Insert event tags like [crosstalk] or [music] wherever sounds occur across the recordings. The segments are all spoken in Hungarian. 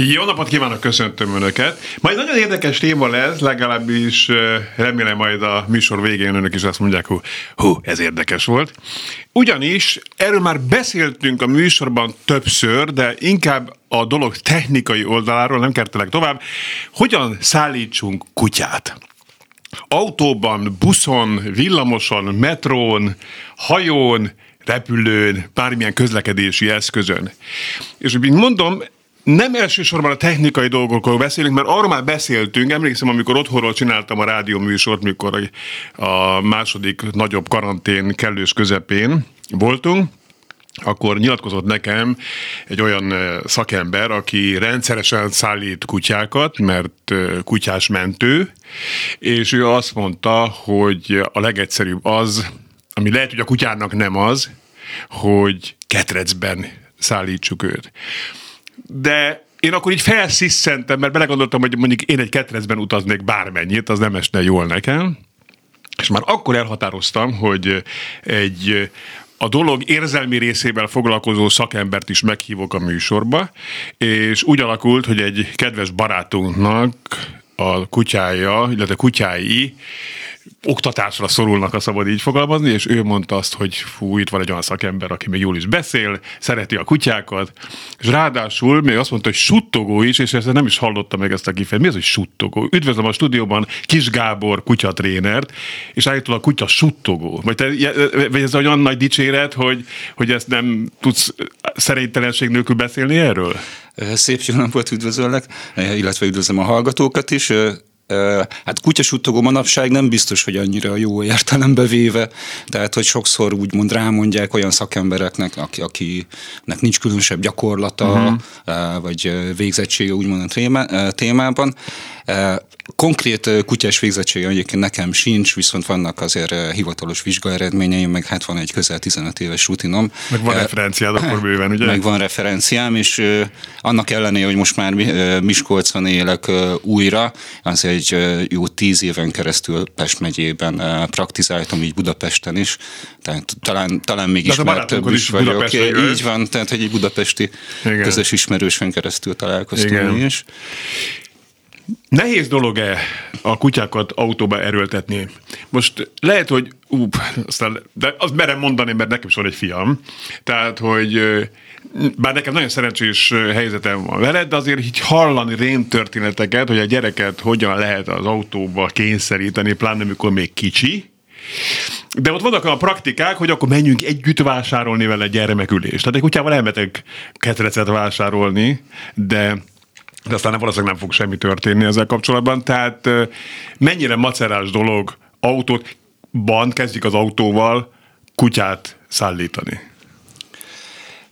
Jó napot kívánok, köszöntöm Önöket. Majd nagyon érdekes téma lesz, legalábbis remélem majd a műsor végén Önök is azt mondják, hogy hú, ez érdekes volt. Ugyanis erről már beszéltünk a műsorban többször, de inkább a dolog technikai oldaláról, nem kertelek tovább, hogyan szállítsunk kutyát. Autóban, buszon, villamoson, metrón, hajón, repülőn, bármilyen közlekedési eszközön. És mint mondom, nem elsősorban a technikai dolgokról beszélünk, mert arról már beszéltünk. Emlékszem, amikor otthonról csináltam a rádió műsort, mikor a második nagyobb karantén kellős közepén voltunk, akkor nyilatkozott nekem egy olyan szakember, aki rendszeresen szállít kutyákat, mert kutyás mentő, és ő azt mondta, hogy a legegyszerűbb az, ami lehet, hogy a kutyának nem az, hogy ketrecben szállítsuk őt de én akkor így felsziszentem, mert belegondoltam, hogy mondjuk én egy ketrecben utaznék bármennyit, az nem esne jól nekem. És már akkor elhatároztam, hogy egy a dolog érzelmi részével foglalkozó szakembert is meghívok a műsorba, és úgy alakult, hogy egy kedves barátunknak a kutyája, illetve kutyái oktatásra szorulnak, a szabad így fogalmazni, és ő mondta azt, hogy fú, itt van egy olyan szakember, aki még jól is beszél, szereti a kutyákat, és ráadásul még azt mondta, hogy suttogó is, és ezt nem is hallotta meg ezt a kifejezést. Mi az, hogy suttogó? Üdvözlöm a stúdióban Kis Gábor kutyatrénert, és állítólag a kutya suttogó. Vagy, te, vagy ez olyan nagy dicséret, hogy, hogy ezt nem tudsz szerénytelenség nélkül beszélni erről? Szép jó napot üdvözöllek, illetve üdvözlöm a hallgatókat is. Hát kutyasuttogó manapság nem biztos, hogy annyira jó értelembe véve, tehát hogy sokszor úgymond rámondják olyan szakembereknek, aki, akinek nincs különösebb gyakorlata, uh-huh. vagy végzettsége úgymond a témában. Konkrét kutyás végzettsége egyébként nekem sincs, viszont vannak azért hivatalos vizsgaeredményeim, meg hát van egy közel 15 éves rutinom. Meg van referenciád akkor bőven, ugye? Meg van referenciám, és annak ellenére, hogy most már Miskolcon élek újra, azért egy jó tíz éven keresztül Pest megyében praktizáltam, így Budapesten is, tehát talán, talán még ismertebb is, is vagyok. Így van, tehát egy budapesti Igen. közös ismerősen keresztül találkoztunk Igen. is. Nehéz dolog-e a kutyákat autóba erőltetni? Most lehet, hogy ú, aztán, de azt merem mondani, mert nekem is van egy fiam, tehát, hogy bár nekem nagyon szerencsés helyzetem van veled, de azért így hallani rémtörténeteket, hogy a gyereket hogyan lehet az autóba kényszeríteni, pláne amikor még kicsi, de ott vannak a praktikák, hogy akkor menjünk együtt vásárolni vele gyermekülést. Tehát egy kutyával elmetek ketrecet vásárolni, de de aztán valószínűleg nem fog semmi történni ezzel kapcsolatban. Tehát mennyire macerás dolog autót, ban kezdik az autóval kutyát szállítani.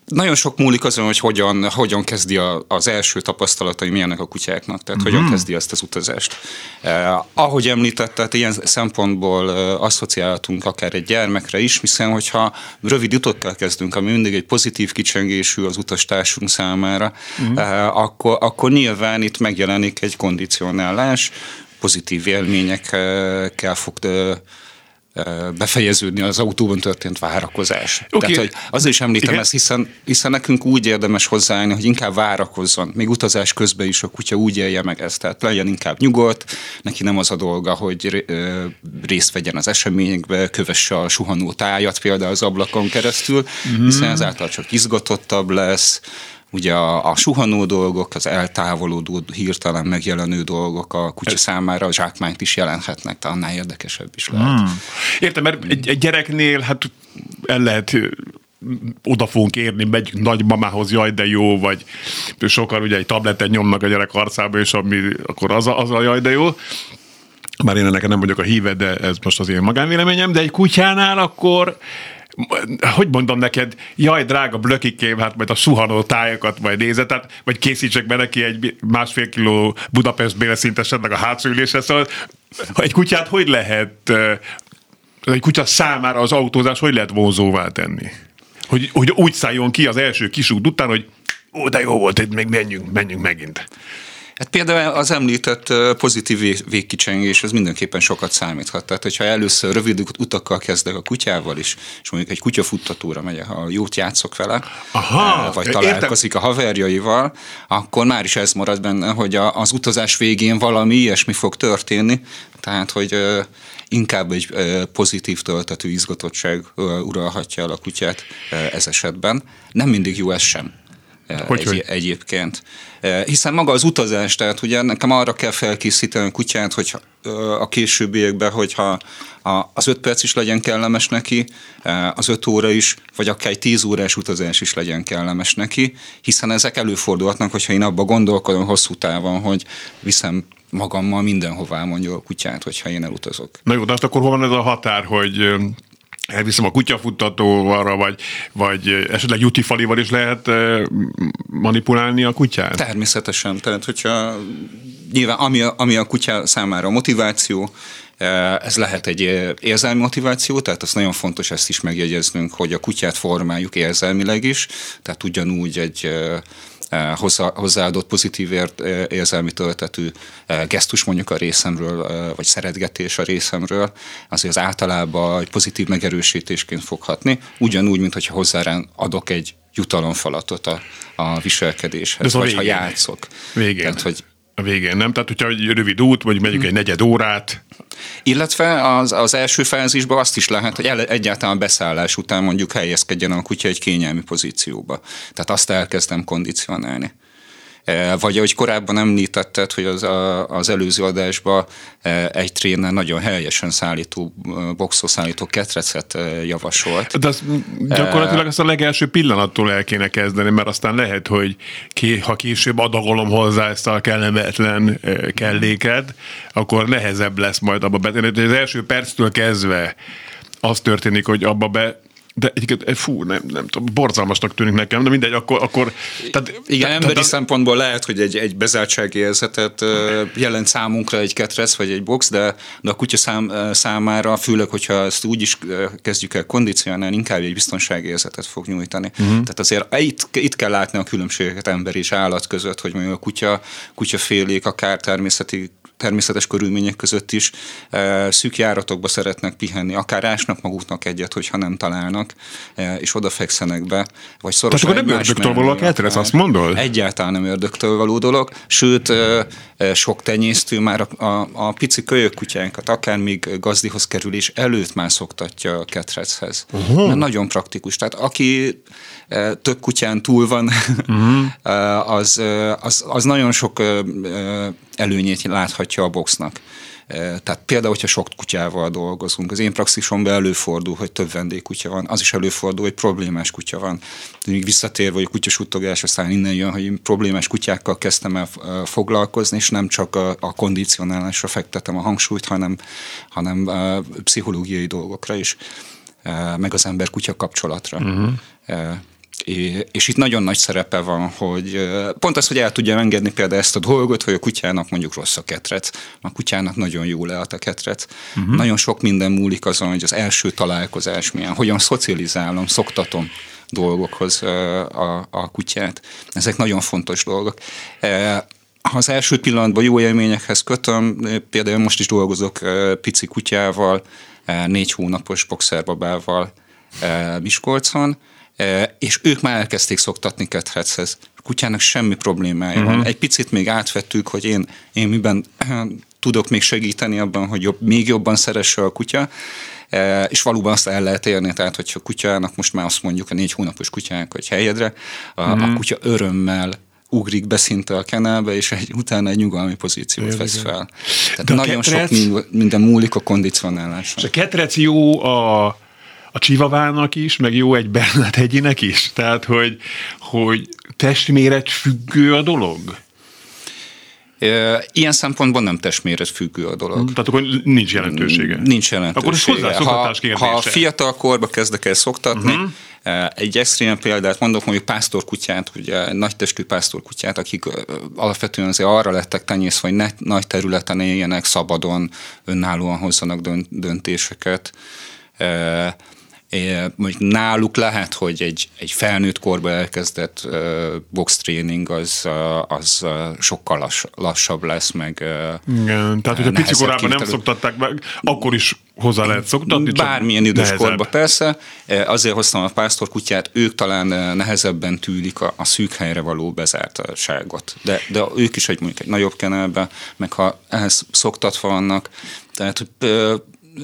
Nagyon sok múlik azon, hogy hogyan, hogyan kezdi a, az első tapasztalatai milyenek a kutyáknak, tehát mm. hogyan mhm. kezdi ezt az utazást. Eh, ahogy említette, ilyen szempontból eh, asszociálhatunk akár egy gyermekre is, hiszen hogyha rövid utokkal kezdünk, ami mindig egy pozitív kicsengésű az utastársunk számára, mm. eh, akkor, akkor nyilván itt megjelenik egy kondicionálás, pozitív élményekkel fog befejeződni az autóban történt várakozás. Okay. Tehát, hogy azért is említem Igen. ezt, hiszen, hiszen nekünk úgy érdemes hozzáállni, hogy inkább várakozzon. Még utazás közben is a kutya úgy élje meg ezt. Tehát legyen inkább nyugodt, neki nem az a dolga, hogy részt vegyen az eseményekbe, kövesse a suhanó tájat például az ablakon keresztül, mm. hiszen ezáltal csak izgatottabb lesz, ugye a, a suhanó dolgok, az eltávolodó, hirtelen megjelenő dolgok a kutya számára a zsákmányt is jelenthetnek, tehát annál érdekesebb is lehet. Hmm. Értem, mert egy, egy gyereknél hát el lehet oda fogunk érni, megyünk nagymamához, jaj, de jó, vagy sokan ugye egy tabletet nyomnak a gyerek arcába, és ami, akkor az a, az a jaj, de jó. Már én ennek nem vagyok a híve, de ez most az én magánvéleményem, de egy kutyánál akkor hogy mondom neked, jaj, drága blökikém, hát majd a suhanó tájakat majd nézett, tehát, vagy készítsek be neki egy másfél kiló Budapest bélesszintesen, a hátsó ülésre, szóval egy kutyát hogy lehet egy kutya számára az autózás hogy lehet vonzóvá tenni? Hogy, hogy úgy szálljon ki az első kisút után, hogy ó, de jó volt, még menjünk, menjünk megint. Hát például az említett pozitív végkicsengés, az mindenképpen sokat számíthat. Tehát, hogyha először rövid utakkal kezdek a kutyával is, és mondjuk egy kutyafuttatóra megyek, ha jót játszok vele, Aha, vagy találkozik értem. a haverjaival, akkor már is ez marad benne, hogy az utazás végén valami ilyesmi fog történni, tehát, hogy inkább egy pozitív töltető izgatottság uralhatja el a kutyát ez esetben. Nem mindig jó ez sem. Hogy, egy, hogy? egyébként. Hiszen maga az utazás, tehát ugye nekem arra kell felkészíteni a kutyát, hogy a későbbiekben, hogyha az öt perc is legyen kellemes neki, az öt óra is, vagy akár egy tíz órás utazás is legyen kellemes neki, hiszen ezek előfordulhatnak, hogyha én abba gondolkodom hosszú távon, hogy viszem magammal mindenhová mondja a kutyát, hogyha én elutazok. Na jó, de hát akkor hol van ez a határ, hogy elviszem a kutyafuttatóval, vagy, vagy esetleg jutifalival is lehet manipulálni a kutyát? Természetesen. Tehát, hogyha nyilván ami a, ami a kutya számára motiváció, ez lehet egy érzelmi motiváció, tehát az nagyon fontos ezt is megjegyeznünk, hogy a kutyát formáljuk érzelmileg is, tehát ugyanúgy egy Eh, hozzá, hozzáadott pozitív ért, eh, érzelmi töltetű eh, gesztus mondjuk a részemről, vagy szeretgetés a részemről, azért az általában egy pozitív megerősítésként foghatni, ugyanúgy, mint hogyha hozzá adok egy jutalomfalatot a, a viselkedéshez, vagy végén. ha játszok. Végén. Tehát, hogy a végén, nem? Tehát, hogyha egy rövid út, vagy megyünk egy negyed órát. Illetve az, az első fázisban azt is lehet, hogy egyáltalán a beszállás után mondjuk helyezkedjen a kutya egy kényelmi pozícióba. Tehát azt elkezdem kondicionálni. E, vagy ahogy korábban említetted, hogy az, a, az előző adásban e, egy tréner nagyon helyesen szállító, boxoszállító ketrecet e, javasolt. De az gyakorlatilag ezt a legelső pillanattól el kéne kezdeni, mert aztán lehet, hogy ki, ha később adagolom hozzá ezt a kellemetlen kelléket, akkor nehezebb lesz majd abba betenni. Az első perctől kezdve az történik, hogy abba be de egyébként, eh, fú, nem, nem tudom, borzalmasnak tűnik nekem, de mindegy, akkor... akkor tehát, Igen, emberi tehát, szempontból lehet, hogy egy, egy bezártsági érzetet jelent számunkra egy ketrec vagy egy box, de, de a kutya szám, számára, főleg, hogyha ezt úgy is kezdjük el kondicionálni, inkább egy biztonsági érzetet fog nyújtani. Uh-huh. Tehát azért itt, itt kell látni a különbséget ember és állat között, hogy mondjuk a kutya, kutyafélék akár természeti természetes körülmények között is e, szűk járatokba szeretnek pihenni, akár ásnak maguknak egyet, hogyha nem találnak, e, és odafekszenek be, vagy szorosan Tehát akkor nem ördögtől való a ketrec, azt mondod? Egyáltalán nem ördögtől való dolog, sőt, e, sok tenyésztő már a, a, a pici kölyök kutyánkat, akár még gazdihoz kerülés előtt már szoktatja a ketrechez. Uh-huh. Mert nagyon praktikus. Tehát aki több kutyán túl van, uh-huh. [laughs] az, az, az nagyon sok előnyét láthatja a boxnak. Tehát például, hogyha sok kutyával dolgozunk, az én praxisomban előfordul, hogy több vendégkutya van, az is előfordul, hogy problémás kutya van. De még visszatérve, hogy a kutyasuttogás, aztán innen jön, hogy én problémás kutyákkal kezdtem el foglalkozni, és nem csak a, a kondicionálásra fektetem a hangsúlyt, hanem, hanem a pszichológiai dolgokra is, meg az ember-kutya kapcsolatra. Uh-huh. És itt nagyon nagy szerepe van, hogy pont az, hogy el tudja engedni például ezt a dolgot, hogy a kutyának mondjuk rossz a ketrec, a kutyának nagyon jó lehet a ketrec. Uh-huh. Nagyon sok minden múlik azon, hogy az első találkozás milyen, hogyan szocializálom, szoktatom dolgokhoz a, a kutyát. Ezek nagyon fontos dolgok. Ha az első pillanatban jó élményekhez kötöm, például most is dolgozok pici kutyával, négy hónapos boxerbabával Miskolcon, és ők már elkezdték szoktatni ketrechez. A kutyának semmi problémája uh-huh. van. Mhm. Egy picit még átvettük, hogy én, én miben tudok még segíteni abban, hogy jobb, még jobban szeresse a kutya, és valóban azt el lehet érni, tehát hogyha a kutyának most már azt mondjuk a négy hónapos kutyának, hogy helyedre, a, uh-huh. a mhm. kutya örömmel ugrik be szinte a kenelbe, és egy, utána egy nyugalmi pozíciót Igen, vesz fel. Tehát De nagyon ketrec, sok minden múlik a kondicionáláson. És a ketrec jó a a csivavának is, meg jó egy Bernát egyinek is? Tehát, hogy, hogy testméret függő a dolog? Ilyen szempontból nem testméret függő a dolog. Tehát akkor nincs jelentősége. Nincs jelentősége. Akkor ez ha, ha fiatal korba kezdek el szoktatni, uh-huh. egy extrém példát mondok, mondjuk pásztorkutyát, ugye nagytestű pásztorkutyát, akik alapvetően azért arra lettek tenyészve, hogy ne, nagy területen éljenek, szabadon, önállóan hozzanak döntéseket mondjuk náluk lehet, hogy egy, egy felnőtt korban elkezdett box training az, az sokkal lass, lassabb lesz, meg Igen, tehát hogyha pici korában nem szoktatták meg, akkor is hozzá lehet szoktatni? Bármilyen idős korban persze. Azért hoztam a pásztorkutyát, ők talán nehezebben tűlik a, a szűk helyre való bezártságot. De, de ők is egy mondjuk egy nagyobb kenelbe, meg ha ehhez szoktatva vannak, tehát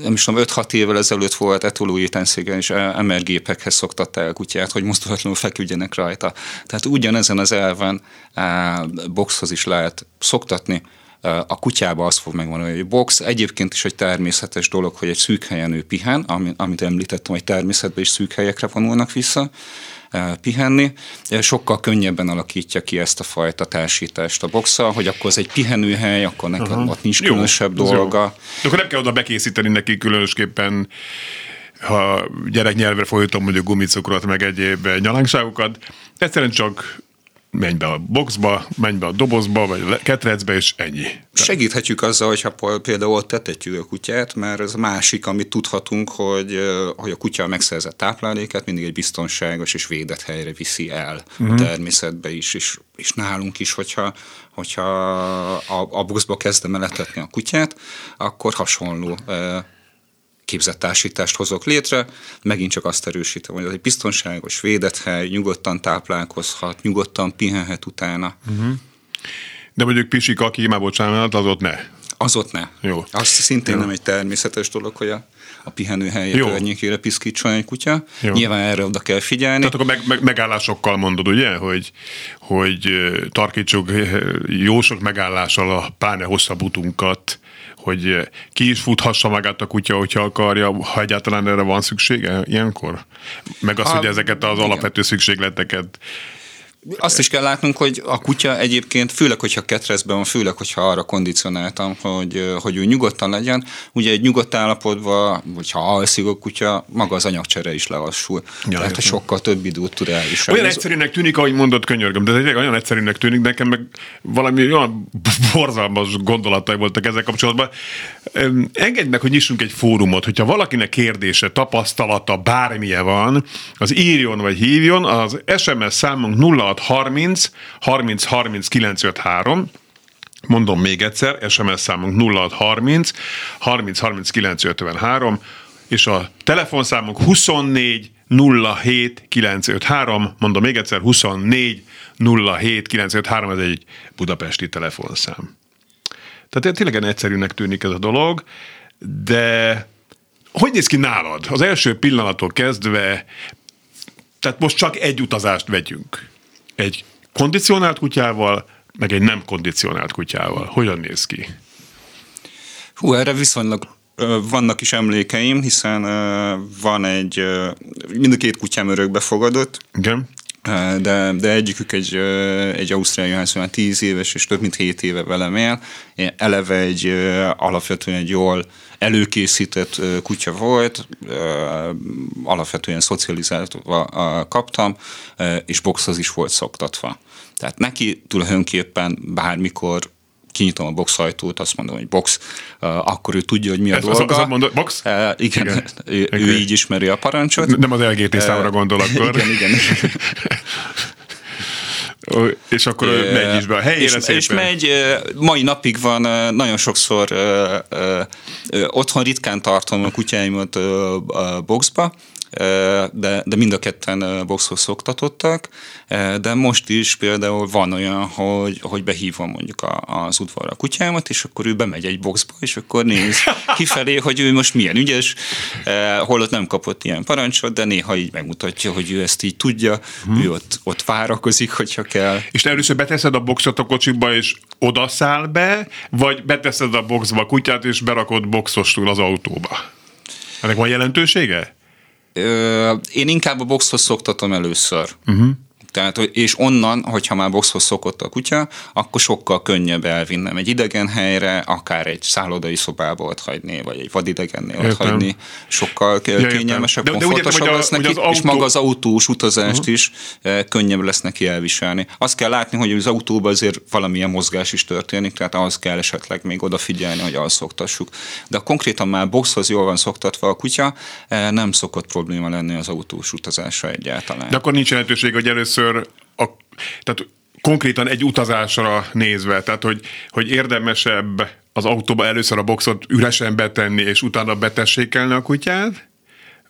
nem is tudom, 5-6 évvel ezelőtt volt etolói tenszégen, és MR gépekhez szoktatta el kutyát, hogy mozdulatlanul feküdjenek rajta. Tehát ugyanezen az elven boxhoz is lehet szoktatni, a kutyába az fog megmondani, hogy box egyébként is egy természetes dolog, hogy egy szűk helyen ő pihen, amit említettem, hogy természetben is szűk helyekre vonulnak vissza, pihenni, sokkal könnyebben alakítja ki ezt a fajta társítást a boxa, hogy akkor ez egy pihenőhely, akkor nekem Aha. ott nincs jó, különösebb dolga. Jó. De akkor nem kell oda bekészíteni neki különösképpen ha gyereknyelvre folytom mondjuk gumicukrot, meg egyéb nyalánkságokat, egyszerűen csak menj be a boxba, menj be a dobozba, vagy a ketrecbe, és ennyi. Segíthetjük azzal, hogyha például ott tetetjük a kutyát, mert ez másik, amit tudhatunk, hogy, hogy a kutya megszerzett tápláléket mindig egy biztonságos és védett helyre viszi el uh-huh. a természetbe is, és, és nálunk is, hogyha, hogyha a, a boxba kezdem eletetni a kutyát, akkor hasonló képzett társítást hozok létre, megint csak azt erősítem, hogy ez egy biztonságos, védett hely, nyugodtan táplálkozhat, nyugodtan pihenhet utána. Uh-huh. De mondjuk pisik, aki imából csinálhat, az ott ne. Az ott ne. Jó. Az szintén Jó. nem egy természetes dolog, hogy a, a pihenőhelye környékére piszkítson egy kutya. Jó. Nyilván erre oda kell figyelni. Tehát akkor meg, meg, megállásokkal mondod, ugye, hogy, hogy tarkítsuk jó sok megállással a pláne hosszabb utunkat, hogy ki is futhassa magát a kutya, hogyha akarja, ha egyáltalán erre van szüksége ilyenkor? Meg az, a, hogy ezeket az igen. alapvető szükségleteket azt is kell látnunk, hogy a kutya egyébként, főleg, hogyha ketrezben van, főleg, hogyha arra kondicionáltam, hogy, hogy ő nyugodtan legyen, ugye egy nyugodt állapotban, hogyha alszik a kutya, maga az anyagcsere is lelassul. Ja, Tehát hogy sokkal több időt tud elviselni. Olyan egyszerűnek tűnik, ahogy mondott, könyörgöm, de ez olyan egyszerűnek tűnik, nekem meg valami olyan borzalmas gondolatai voltak ezzel kapcsolatban. Engedj meg, hogy nyissunk egy fórumot, hogyha valakinek kérdése, tapasztalata, bármilyen van, az írjon vagy hívjon, az SMS számunk 0 0630 30 30 953, Mondom még egyszer, SMS számunk 0630 30 30 953, és a telefonszámunk 24 07 953, mondom még egyszer, 24 07 953, ez egy budapesti telefonszám. Tehát tényleg egyszerűnek tűnik ez a dolog, de hogy néz ki nálad? Az első pillanattól kezdve, tehát most csak egy utazást vegyünk egy kondicionált kutyával, meg egy nem kondicionált kutyával. Hogyan néz ki? Hú, erre viszonylag vannak is emlékeim, hiszen van egy, mind a két kutyám örökbe fogadott. Igen. De, de egyikük egy, egy ausztráliai ház, már tíz éves, és több mint hét éve velem él. Eleve egy alapvetően egy jól előkészített kutya volt, alapvetően szocializálva kaptam, és boxhoz is volt szoktatva. Tehát neki tulajdonképpen bármikor kinyitom a box ajtót, azt mondom, hogy box, akkor ő tudja, hogy mi a Ez dolga. Az, mondod, box? Igen, igen. Ő, okay. ő így ismeri a parancsot. Nem az LGT számra gondol akkor. igen, igen. [laughs] És akkor uh, megy is be a helyére és, és megy, mai napig van, nagyon sokszor otthon ritkán tartom a kutyáimat uh, boxba, de, de mind a ketten boxhoz szoktatottak, de most is például van olyan, hogy, hogy behívom mondjuk a, az udvarra a kutyámat, és akkor ő bemegy egy boxba, és akkor néz kifelé, hogy ő most milyen ügyes, holott nem kapott ilyen parancsot, de néha így megmutatja, hogy ő ezt így tudja, hmm. ő ott, ott várakozik, hogyha kell. És először beteszed a boxot a kocsiba, és odaszáll be, vagy beteszed a boxba a kutyát, és berakod boxostul az autóba? Ennek van jelentősége? Ö, én inkább a boxhoz szoktatom először. Uh-huh. Tehát, és onnan, hogyha már boxhoz szokott a kutya, akkor sokkal könnyebb elvinnem egy idegen helyre, akár egy szállodai szobába ott hagyni, vagy egy vadidegennél ott hagyni. Sokkal ja, kényelmesebb, komfortosabb lesz neki, az autó... és maga az autós utazást uh-huh. is eh, könnyebb lesz neki elviselni. Azt kell látni, hogy az autóban azért valamilyen mozgás is történik, tehát ahhoz kell esetleg még odafigyelni, hogy szoktassuk. De konkrétan már boxhoz jól van szoktatva a kutya, eh, nem szokott probléma lenni az autós utazásra egyáltalán. De akkor nincs lehetőség, hogy először a, tehát konkrétan egy utazásra nézve, tehát hogy, hogy érdemesebb az autóba először a boxot üresen betenni, és utána betessékelni a kutyát,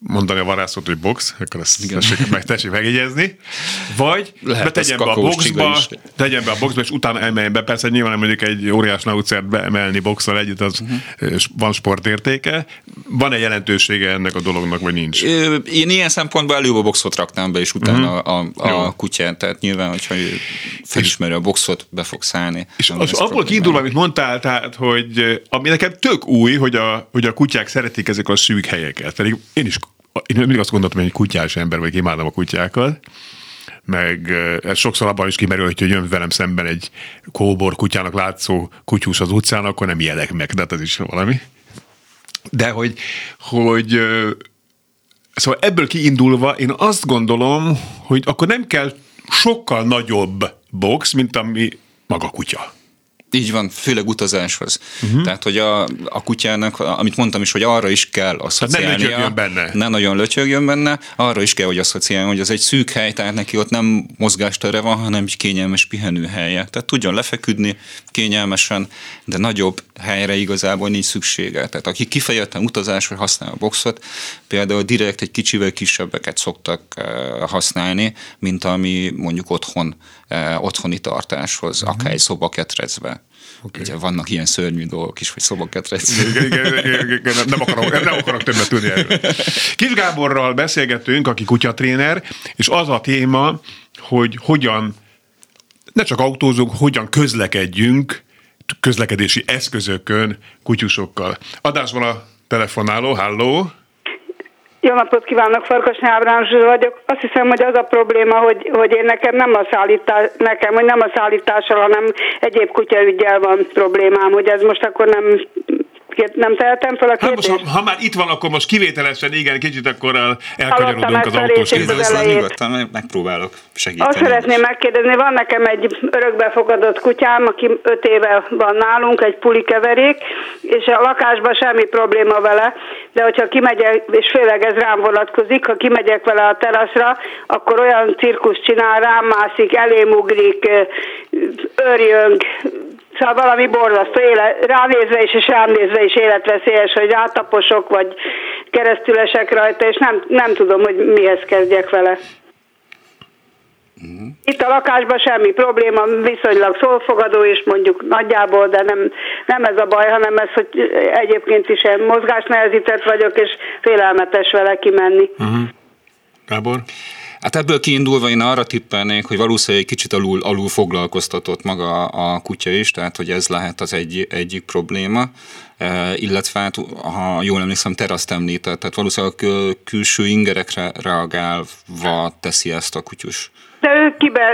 mondani a varászot, hogy box, akkor ezt Igen. tessék, meg, tessék megjegyezni. Vagy [laughs] Lehet betegyem be a boxba, tegyen be a boxba, és utána emeljen be. Persze nyilván mondjuk egy óriás naucert beemelni boxal együtt, az uh-huh. van sportértéke. Van-e jelentősége ennek a dolognak, vagy nincs? Én ilyen szempontból előbb a boxot raknám be, és utána uh-huh. a, a kutyát. Tehát nyilván, hogyha felismeri a boxot, be fog szállni. És az abból kiindulva, amit mondtál, tehát, hogy ami nekem tök új, hogy a, hogy a kutyák szeretik ezek a szűk helyeket. Pedig én is én mindig azt gondoltam, hogy egy kutyás ember vagy, imádom a kutyákat, meg ez sokszor abban is kimerül, hogy jön velem szemben egy kóbor kutyának látszó kutyus az utcán, akkor nem jelek meg, de ez is valami. De hogy, hogy szóval ebből kiindulva én azt gondolom, hogy akkor nem kell sokkal nagyobb box, mint ami maga kutya. Így van, főleg utazáshoz. Uh-huh. Tehát, hogy a, a kutyának, amit mondtam is, hogy arra is kell asszociálnia. Tehát ne benne. Ne nagyon lötyögjön benne, arra is kell, hogy asszociáljon, hogy az egy szűk hely, tehát neki ott nem mozgástere van, hanem egy kényelmes pihenőhelye. Tehát tudjon lefeküdni kényelmesen, de nagyobb helyre igazából nincs szüksége. Tehát aki kifejezetten utazásra használ a boxot, például direkt egy kicsivel kisebbeket szoktak eh, használni, mint ami mondjuk otthon, otthoni tartáshoz, uh-huh. akár egy szobaketrecbe. Okay. Ugye vannak ilyen szörnyű dolgok is, hogy szobaketrecbe. Igen, igen, igen, igen, nem, akarok, nem akarok többet tudni erről. Kis Gáborral beszélgettünk, aki kutyatréner, és az a téma, hogy hogyan ne csak autózunk, hogyan közlekedjünk közlekedési eszközökön kutyusokkal. Adásban a telefonáló, halló! Jó napot kívánok, Farkas Ábrám vagyok. Azt hiszem, hogy az a probléma, hogy, hogy én nekem nem a szállítás, nekem, hogy nem a szállítással, hanem egyéb kutyaügyel van problémám, hogy ez most akkor nem nem tehetem fel a kérdést? Hát most, ha, ha már itt van, akkor most kivételesen igen, kicsit akkor elkanyarodunk az autós kérdésre. Nyugodtan megpróbálok segíteni. Azt szeretném megkérdezni, van nekem egy örökbefogadott kutyám, aki öt éve van nálunk, egy pulikeverék, és a lakásban semmi probléma vele, de hogyha kimegyek, és főleg ez rám vonatkozik, ha kimegyek vele a teraszra, akkor olyan cirkusz csinál, rám mászik, elém ugrik, örjönk, Szóval valami borzasztó, éle, ránézve is és rám nézve is életveszélyes, hogy rátaposok, vagy keresztülesek rajta, és nem, nem tudom, hogy mihez kezdjek vele. Uh-huh. Itt a lakásban semmi probléma, viszonylag szólfogadó is mondjuk nagyjából, de nem, nem ez a baj, hanem ez, hogy egyébként is mozgásnehezített vagyok, és félelmetes vele kimenni. Uh-huh. Gábor? Hát ebből kiindulva én arra tippelnék, hogy valószínűleg egy kicsit alul, alul foglalkoztatott maga a kutya is, tehát hogy ez lehet az egy, egyik probléma, e, illetve hát, ha jól emlékszem, te azt említett, tehát valószínűleg külső ingerekre reagálva teszi ezt a kutyus. De ő kibe,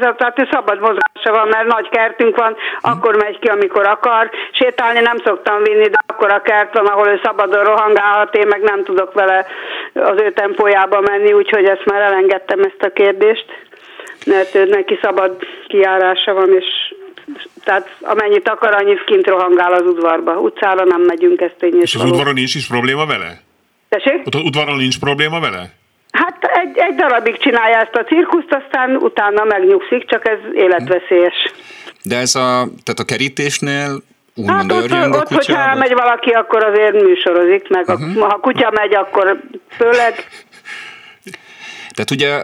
tehát ő szabad mozgása van, mert nagy kertünk van, akkor megy ki, amikor akar. Sétálni nem szoktam vinni, de akkor a kert van, ahol ő szabadon rohangálhat, én meg nem tudok vele az ő tempójába menni, úgyhogy ezt már elengedtem ezt a kérdést, mert ő neki szabad kiárása van, és tehát amennyit akar, annyit kint rohangál az udvarba. Utcára nem megyünk, ezt én És az való. udvaron nincs is probléma vele? Tessék? Ott az udvaron nincs probléma vele? Hát egy, egy darabig csinálja ezt a cirkuszt, aztán utána megnyugszik, csak ez életveszélyes. De ez a, tehát a kerítésnél úgymond hát ott, a ott hogyha elmegy valaki, akkor azért műsorozik, meg uh-huh. a, ha a kutya megy, akkor főleg. Tehát ugye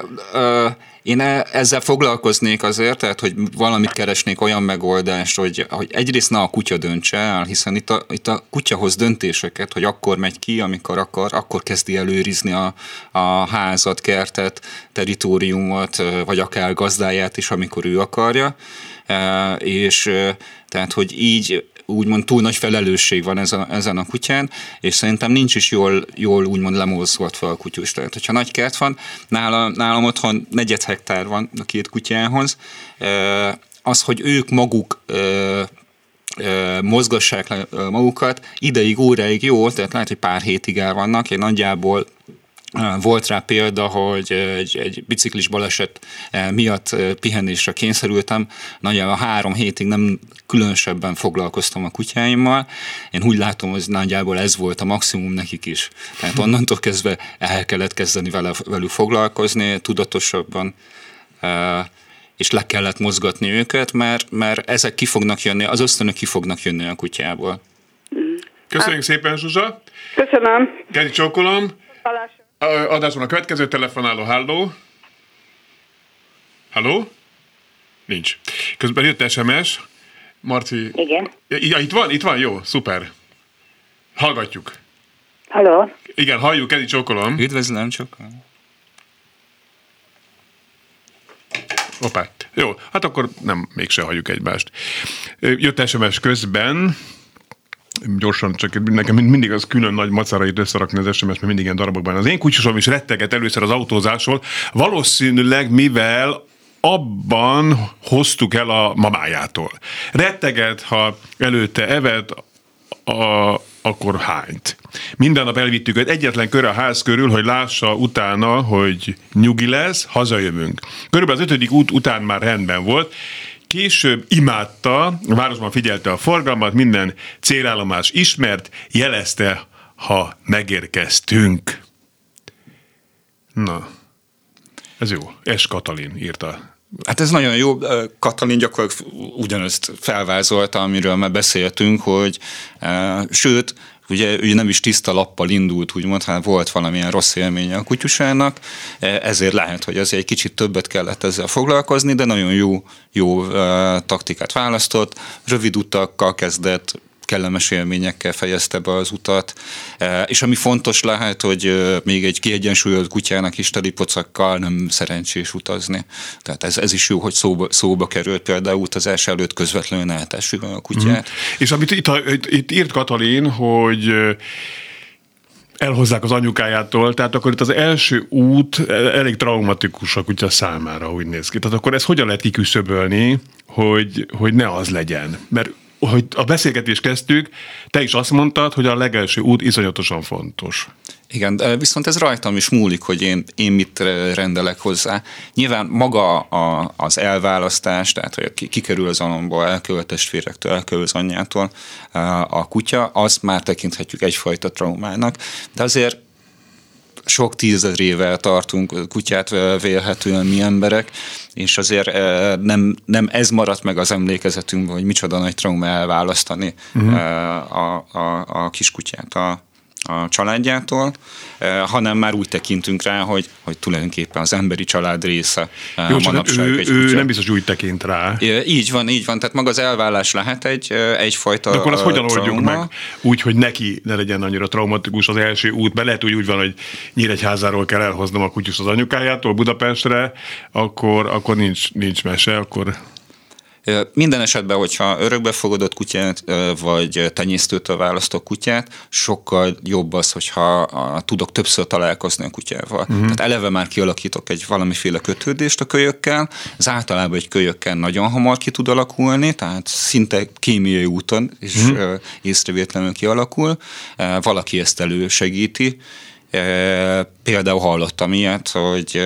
én e, ezzel foglalkoznék azért, tehát hogy valamit keresnék olyan megoldást, hogy, hogy egyrészt ne a kutya döntse el, hiszen itt a, itt a kutya döntéseket, hogy akkor megy ki, amikor akar, akkor kezdi előrizni a, a házat, kertet, teritoriumot, vagy akár gazdáját is, amikor ő akarja. És tehát, hogy így úgymond túl nagy felelősség van ezen, ezen a kutyán, és szerintem nincs is jól, jól úgymond lemozgatva a kutyus. Tehát, hogyha nagy kert van, nálam, nálam otthon negyed hektár van a két kutyához, az, hogy ők maguk mozgassák le magukat, ideig, óráig jó, tehát lehet, hogy pár hétig el vannak, én nagyjából volt rá példa, hogy egy, egy biciklis baleset miatt pihenésre kényszerültem. Nagyjából három hétig nem különösebben foglalkoztam a kutyáimmal. Én úgy látom, hogy nagyjából ez volt a maximum nekik is. Tehát onnantól kezdve el kellett kezdeni vele, velük foglalkozni tudatosabban és le kellett mozgatni őket, mert, mert ezek ki fognak jönni, az ösztönök ki fognak jönni a kutyából. Köszönjük szépen, Zsuzsa! Köszönöm! Geri csókolom! Adásban a következő telefonáló, halló? Halló? Nincs. Közben jött SMS. Marci. Igen. Ja, itt van, itt van, jó, szuper. Hallgatjuk. Halló? Igen, halljuk, Edi csókolom. Üdvözlöm, csókolom. Hoppá. Jó, hát akkor nem, mégse halljuk egymást. Jött SMS közben, gyorsan, csak nekem mindig az külön nagy macarait összerakni az SMS, mert mindig ilyen darabokban. Az én kutyusom is retteget először az autózásról, valószínűleg mivel abban hoztuk el a mamájától. Retteget, ha előtte evett, a, akkor hányt. Minden nap elvittük őt egyetlen kör a ház körül, hogy lássa utána, hogy nyugi lesz, hazajövünk. Körülbelül az ötödik út után már rendben volt, Később imádta, a városban figyelte a forgalmat, minden célállomás ismert, jelezte, ha megérkeztünk. Na, ez jó. Es Katalin írta. Hát ez nagyon jó. Katalin gyakorlatilag ugyanazt felvázolta, amiről már beszéltünk, hogy sőt, ugye ő nem is tiszta lappal indult, úgymond, hát volt valamilyen rossz élménye a kutyusának, ezért lehet, hogy azért egy kicsit többet kellett ezzel foglalkozni, de nagyon jó, jó taktikát választott, rövid utakkal kezdett, kellemes élményekkel fejezte be az utat, e, és ami fontos lehet, hogy még egy kiegyensúlyozott kutyának is teli pocakkal nem szerencsés utazni. Tehát ez, ez is jó, hogy szóba, szóba került például utazás előtt közvetlenül eltessük a kutyát. Mm. És amit itt, itt, itt írt Katalin, hogy elhozzák az anyukájától, tehát akkor itt az első út elég traumatikus a kutya számára, úgy néz ki. Tehát akkor ezt hogyan lehet kiküszöbölni, hogy, hogy ne az legyen? Mert hogy a beszélgetést kezdtük, te is azt mondtad, hogy a legelső út iszonyatosan fontos. Igen, viszont ez rajtam is múlik, hogy én, én mit rendelek hozzá. Nyilván maga a, az elválasztás, tehát hogy ki, kikerül az alomból, elkerül a testvérektől, elkerül az anyjától a kutya, azt már tekinthetjük egyfajta traumának, de azért sok tízezrével tartunk kutyát vélhetően mi emberek, és azért nem, nem ez maradt meg az emlékezetünkben, hogy micsoda nagy trauma elválasztani uh-huh. a, a, a kiskutyát a, a családjától, eh, hanem már úgy tekintünk rá, hogy, hogy tulajdonképpen az emberi család része. Eh, Jó, csak ő, egy ő nem biztos úgy tekint rá. Így van, így van. Tehát maga az elvállás lehet egy, egyfajta De akkor azt hogyan oldjuk meg? Úgy, hogy neki ne legyen annyira traumatikus az első út, be lehet, hogy úgy van, hogy Nyíregyházáról kell elhoznom a kutyus az anyukájától Budapestre, akkor, akkor nincs, nincs mese, akkor minden esetben, hogyha örökbefogadott kutyát, vagy tenyésztőtől választok kutyát, sokkal jobb az, hogyha tudok többször találkozni a kutyával. Uh-huh. Tehát eleve már kialakítok egy valamiféle kötődést a kölyökkel, az általában egy kölyökkel nagyon hamar ki tud alakulni, tehát szinte kémiai úton is uh-huh. észrevétlenül kialakul. Valaki ezt elősegíti. Például hallottam ilyet, hogy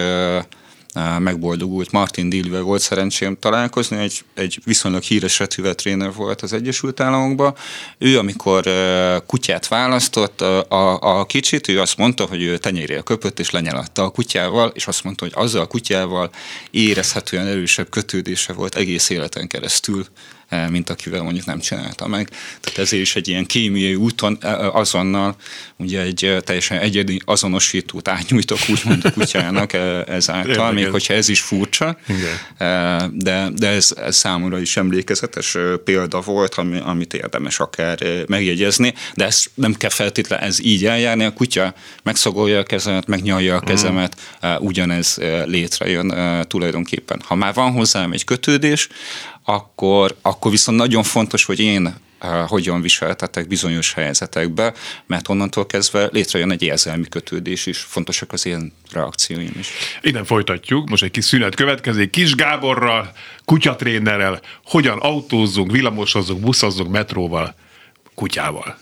megboldogult Martin Dillvel volt szerencsém találkozni, egy, egy viszonylag híres retriever volt az Egyesült Államokban. Ő, amikor kutyát választott, a, a, kicsit, ő azt mondta, hogy ő tenyérére köpött és lenyelatta a kutyával, és azt mondta, hogy azzal a kutyával érezhetően erősebb kötődése volt egész életen keresztül mint akivel mondjuk nem csinálta meg. Tehát ezért is egy ilyen kémiai úton eh, azonnal ugye egy eh, teljesen egyedi azonosítót átnyújtok úgymond a kutyának ezáltal, Érdekes. még hogyha ez is furcsa, Igen. de, de ez, ez számomra is emlékezetes példa volt, ami, amit érdemes akár megjegyezni, de ez nem kell feltétlenül ez így eljárni, a kutya megszagolja a kezemet, megnyalja a kezemet, mm. ugyanez létrejön tulajdonképpen. Ha már van hozzám egy kötődés, akkor, akkor viszont nagyon fontos, hogy én hogyan viseltetek bizonyos helyzetekbe, mert onnantól kezdve létrejön egy érzelmi kötődés is. Fontosak az ilyen reakcióim is. Innen folytatjuk, most egy kis szünet következik. Kis Gáborral, kutyatrénerrel, hogyan autózzunk, villamosozzunk, buszozzunk metróval, kutyával.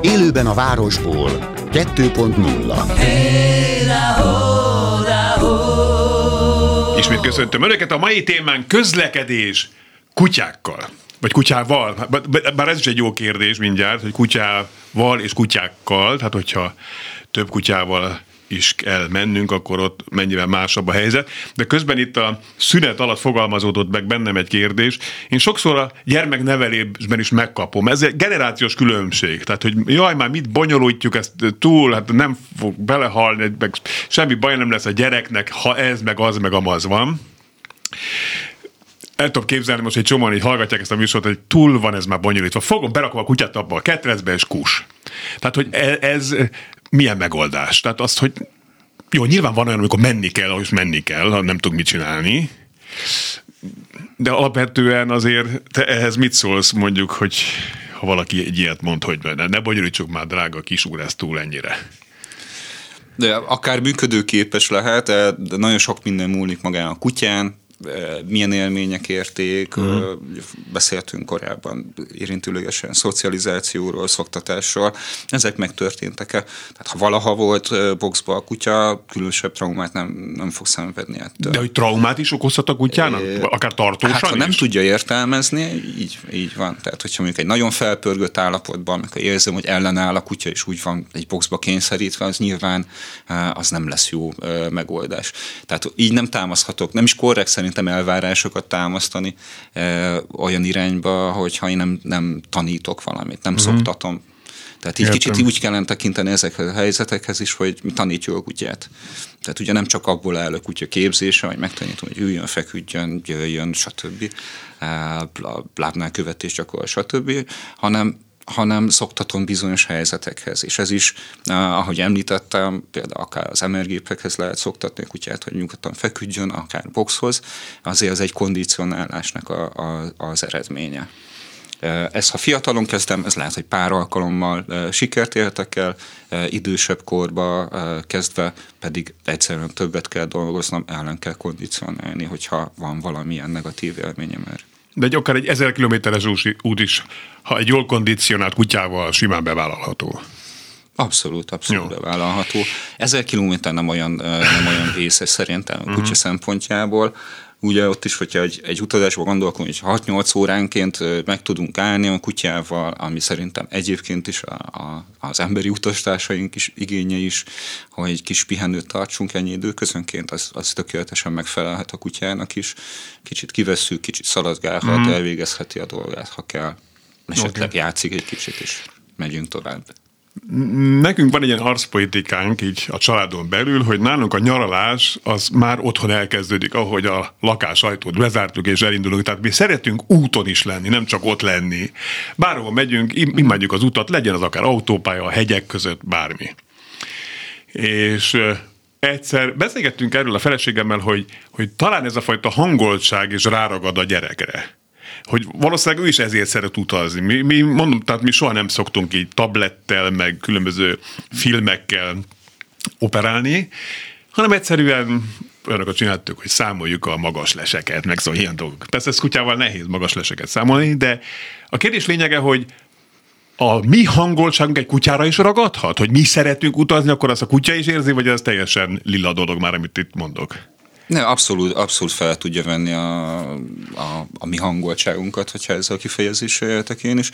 Élőben a városból 2.0 Ismét köszöntöm Önöket, a mai témán közlekedés kutyákkal. Vagy kutyával, bár ez is egy jó kérdés mindjárt, hogy kutyával és kutyákkal, tehát hogyha több kutyával is kell mennünk, akkor ott mennyivel másabb a helyzet. De közben itt a szünet alatt fogalmazódott meg bennem egy kérdés. Én sokszor a gyermeknevelésben is megkapom. Ez egy generációs különbség. Tehát, hogy jaj, már mit bonyolítjuk ezt túl, hát nem fog belehalni, meg semmi baj nem lesz a gyereknek, ha ez, meg az, meg amaz van el tudom képzelni most, hogy csomóan így hallgatják ezt a műsort, hogy túl van ez már bonyolítva. Fogom, berakom a kutyát abba a ketrecbe, és kus. Tehát, hogy ez, ez milyen megoldás? Tehát azt, hogy jó, nyilván van olyan, amikor menni kell, ahogy menni kell, ha nem tudunk mit csinálni, de alapvetően azért te ehhez mit szólsz mondjuk, hogy ha valaki egy ilyet mond, hogy ne, ne bonyolítsuk már, drága kis úr, ezt túl ennyire. De akár működőképes lehet, de nagyon sok minden múlik magán a kutyán, milyen élmények érték, uh-huh. beszéltünk korábban érintőlegesen szocializációról, szoktatásról, ezek megtörténtek-e? Tehát ha valaha volt boxba a kutya, különösebb traumát nem, nem fog szenvedni ettől. De hogy traumát is okozhat a kutyának? É, Akár tartósan Hát ha is? nem tudja értelmezni, így, így van. Tehát hogyha mondjuk egy nagyon felpörgött állapotban, amikor érzem, hogy ellenáll a kutya, és úgy van egy boxba kényszerítve, az nyilván az nem lesz jó megoldás. Tehát így nem támaszhatok, nem is korrekt szerintem elvárásokat támasztani e, olyan irányba, hogyha én nem, nem tanítok valamit, nem uh-huh. szoktatom. Tehát így Értem. kicsit úgy kellene tekinteni ezekhez a helyzetekhez is, hogy mi tanítjuk a kutyát. Tehát ugye nem csak abból áll a kutya képzése, hogy megtanítom, hogy üljön, feküdjön, jöjjön, stb. lábnál követés gyakorol, stb. hanem hanem szoktatom bizonyos helyzetekhez. És ez is, ahogy említettem, például akár az emergépekhez lehet szoktatni a kutyát, hogy nyugodtan feküdjön, akár boxhoz, azért az egy kondicionálásnak a, a, az eredménye. Ez, ha fiatalon kezdem, ez lehet, hogy pár alkalommal sikert értek el, idősebb korba kezdve pedig egyszerűen többet kell dolgoznom, ellen kell kondicionálni, hogyha van valamilyen negatív élményem erre. De egy akár egy ezer kilométeres út is, ha egy jól kondicionált kutyával simán bevállalható. Abszolút, abszolút Jó. bevállalható. Ezer kilométer nem olyan, nem olyan vészes szerintem a kutya uh-huh. szempontjából ugye ott is, hogyha egy, egy utazásban gondolkodunk, hogy 6-8 óránként meg tudunk állni a kutyával, ami szerintem egyébként is a, a, az emberi utastársaink is igénye is, hogy egy kis pihenőt tartsunk ennyi időközönként, az, az tökéletesen megfelelhet a kutyának is. Kicsit kivesszük, kicsit szaladgálhat, mm. elvégezheti a dolgát, ha kell. Esetleg okay. játszik egy kicsit, és megyünk tovább. Nekünk van egy ilyen arcpolitikánk így a családon belül, hogy nálunk a nyaralás az már otthon elkezdődik, ahogy a lakás ajtót bezártuk és elindulunk. Tehát mi szeretünk úton is lenni, nem csak ott lenni. Bárhol megyünk, imádjuk az utat, legyen az akár autópálya, a hegyek között, bármi. És egyszer beszélgettünk erről a feleségemmel, hogy, hogy talán ez a fajta hangoltság is ráragad a gyerekre hogy valószínűleg ő is ezért szeret utazni. Mi, mi mondom, tehát mi soha nem szoktunk így tablettel, meg különböző filmekkel operálni, hanem egyszerűen olyanokat csináltuk, hogy számoljuk a magas leseket, meg szóval ilyen dolgok. Persze ez kutyával nehéz magas leseket számolni, de a kérdés lényege, hogy a mi hangoltságunk egy kutyára is ragadhat? Hogy mi szeretünk utazni, akkor azt a kutya is érzi, vagy ez teljesen lila dolog már, amit itt mondok? Ne, abszolút, abszolút fel tudja venni a, a, a mi hangoltságunkat, hogyha ezzel a kifejezéssel éltek én is.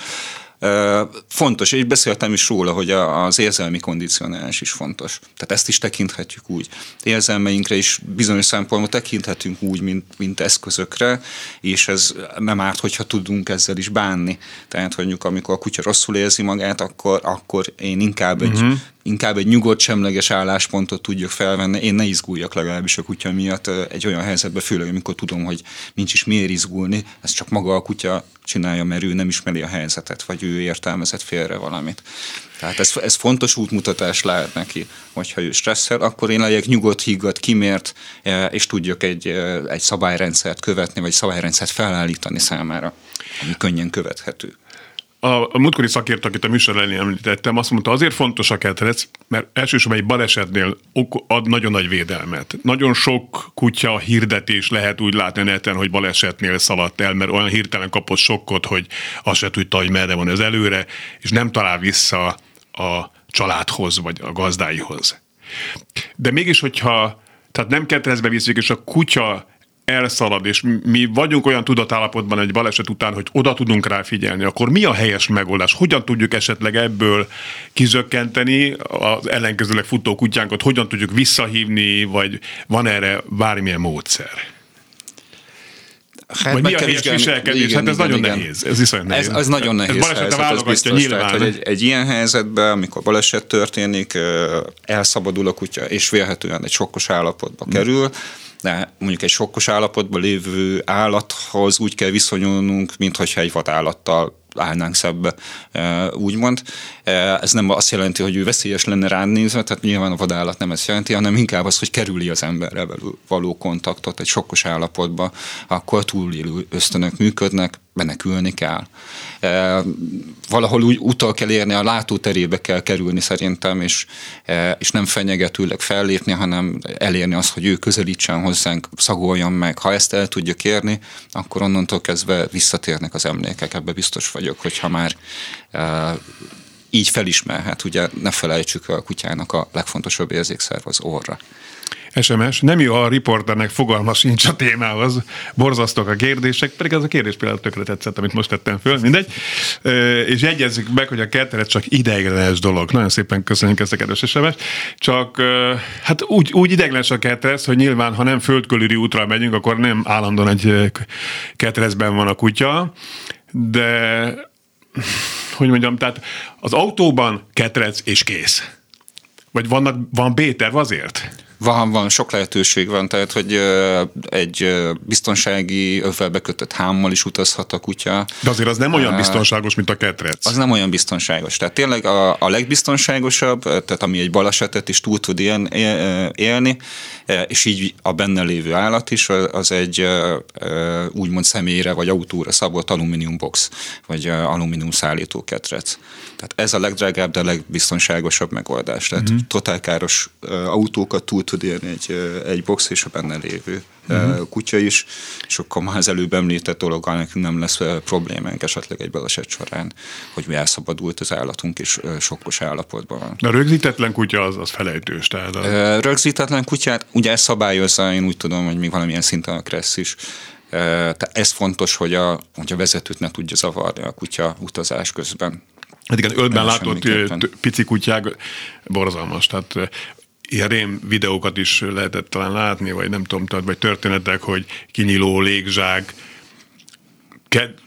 Fontos, és beszéltem is róla, hogy az érzelmi kondicionálás is fontos. Tehát ezt is tekinthetjük úgy. Érzelmeinkre is bizonyos szempontból tekinthetünk úgy, mint, mint eszközökre, és ez nem árt, hogyha tudunk ezzel is bánni. Tehát, hogy amikor a kutya rosszul érzi magát, akkor, akkor én inkább egy uh-huh inkább egy nyugodt, semleges álláspontot tudjuk felvenni. Én ne izguljak legalábbis a kutya miatt egy olyan helyzetben, főleg amikor tudom, hogy nincs is miért izgulni, ez csak maga a kutya csinálja, mert ő nem ismeri a helyzetet, vagy ő értelmezett félre valamit. Tehát ez, ez fontos útmutatás lehet neki, hogyha ő stresszel, akkor én legyek nyugodt, higgadt, kimért, és tudjuk egy, egy szabályrendszert követni, vagy szabályrendszert felállítani számára, ami könnyen követhető a, a múltkori szakért, akit a műsor elé említettem, azt mondta, azért fontos a ketrec, mert elsősorban egy balesetnél ad nagyon nagy védelmet. Nagyon sok kutya hirdetés lehet úgy látni neten, hogy balesetnél szaladt el, mert olyan hirtelen kapott sokkot, hogy azt se tudta, hogy merre van az előre, és nem talál vissza a családhoz, vagy a gazdáihoz. De mégis, hogyha tehát nem ketrezbe viszik, és a kutya elszalad, és mi vagyunk olyan tudatállapotban egy baleset után, hogy oda tudunk rá figyelni, akkor mi a helyes megoldás? Hogyan tudjuk esetleg ebből kizökkenteni az ellenkezőleg futó kutyánkat? Hogyan tudjuk visszahívni, vagy van erre bármilyen módszer? Hát Vagy mi a helyes viselkedés? Igen, hát ez igen, nagyon igen. nehéz. Ez iszonyat nehéz. Ez, ez nagyon nehéz ez helyzet, ez biztos. Nyilván. Tehát, hogy egy, egy ilyen helyzetben, amikor baleset történik, elszabadul a kutya, és vélhetően egy sokkos állapotba hmm. kerül, de mondjuk egy sokkos állapotban lévő állathoz úgy kell viszonyulnunk, mintha egy vadállattal állnánk szebbe, úgymond. Ez nem azt jelenti, hogy ő veszélyes lenne rán nézve, tehát nyilván a vadállat nem ezt jelenti, hanem inkább az, hogy kerüli az emberrel való kontaktot egy sokkos állapotba, akkor túlélő ösztönök működnek, menekülni kell. E, valahol úgy utal kell érni, a látóterébe kell kerülni szerintem, és, e, és nem fenyegetőleg fellépni, hanem elérni azt, hogy ő közelítsen hozzánk, szagoljon meg. Ha ezt el tudja kérni, akkor onnantól kezdve visszatérnek az emlékek, ebbe biztos vagyok, hogyha már e, így felismerhet, ugye ne felejtsük a kutyának a legfontosabb érzékszerv az orra. SMS. Nem jó, ha a riporternek fogalma sincs a témához. Borzasztok a kérdések, pedig ez a kérdés például tökre tetszett, amit most tettem föl, mindegy. És jegyezzük meg, hogy a ketteret csak ideiglenes dolog. Nagyon szépen köszönjük ezt a kedves SMS. Csak hát úgy, úgy ideiglenes a ketrec, hogy nyilván, ha nem földkörüli útra megyünk, akkor nem állandóan egy ketrecben van a kutya, de hogy mondjam, tehát az autóban ketrec és kész. Vagy vannak, van B-terv azért? Van, van, sok lehetőség van, tehát hogy egy biztonsági övelbe kötött hámmal is utazhat a kutya. De azért az nem olyan biztonságos, mint a ketrec. Az nem olyan biztonságos. Tehát tényleg a, a legbiztonságosabb, tehát ami egy balesetet is túl tud él, élni, és így a benne lévő állat is, az egy úgymond személyre vagy autóra szabott alumínium box, vagy alumínium szállító ketrec. Tehát ez a legdrágább, de a legbiztonságosabb megoldás. Tehát uh-huh. totálkáros autókat túl tud érni egy, egy box és a benne lévő uh-huh. kutya is, és akkor már az előbb említett dologgal nekünk nem lesz problémánk esetleg egy baleset során, hogy mi elszabadult az állatunk, és sokkos állapotban van. A rögzítetlen kutya az, az felejtős. Tehát az... Rögzítetlen kutyát ugye ezt szabályozza, én úgy tudom, hogy még valamilyen szinten a kressz is, tehát ez fontos, hogy a, hogy a vezetőt ne tudja zavarni a kutya utazás közben. Hát igen, ölben látott pici kutyák borzalmas. Tehát ilyen rém videókat is lehetett talán látni, vagy nem tudom, tehát, vagy történetek, hogy kinyíló légzsák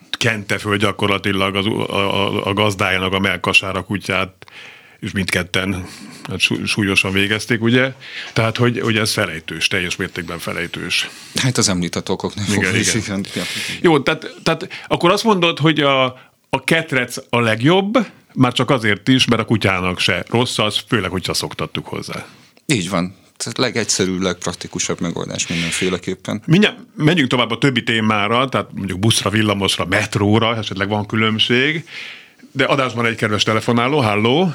kente föl gyakorlatilag az, a, a, a gazdájának a melkasára kutyát, és mindketten hát súlyosan végezték, ugye? Tehát, hogy, hogy ez felejtős, teljes mértékben felejtős. Hát az említett okoknak igen, igen. igen. Jó, tehát, tehát akkor azt mondod, hogy a, a ketrec a legjobb, már csak azért is, mert a kutyának se rossz az, főleg, hogyha szoktattuk hozzá. Így van. Tehát legegyszerűbb, legpraktikusabb megoldás mindenféleképpen. Mindjárt megyünk tovább a többi témára, tehát mondjuk buszra, villamosra, metróra, esetleg van különbség, de adásban egy kedves telefonáló, halló!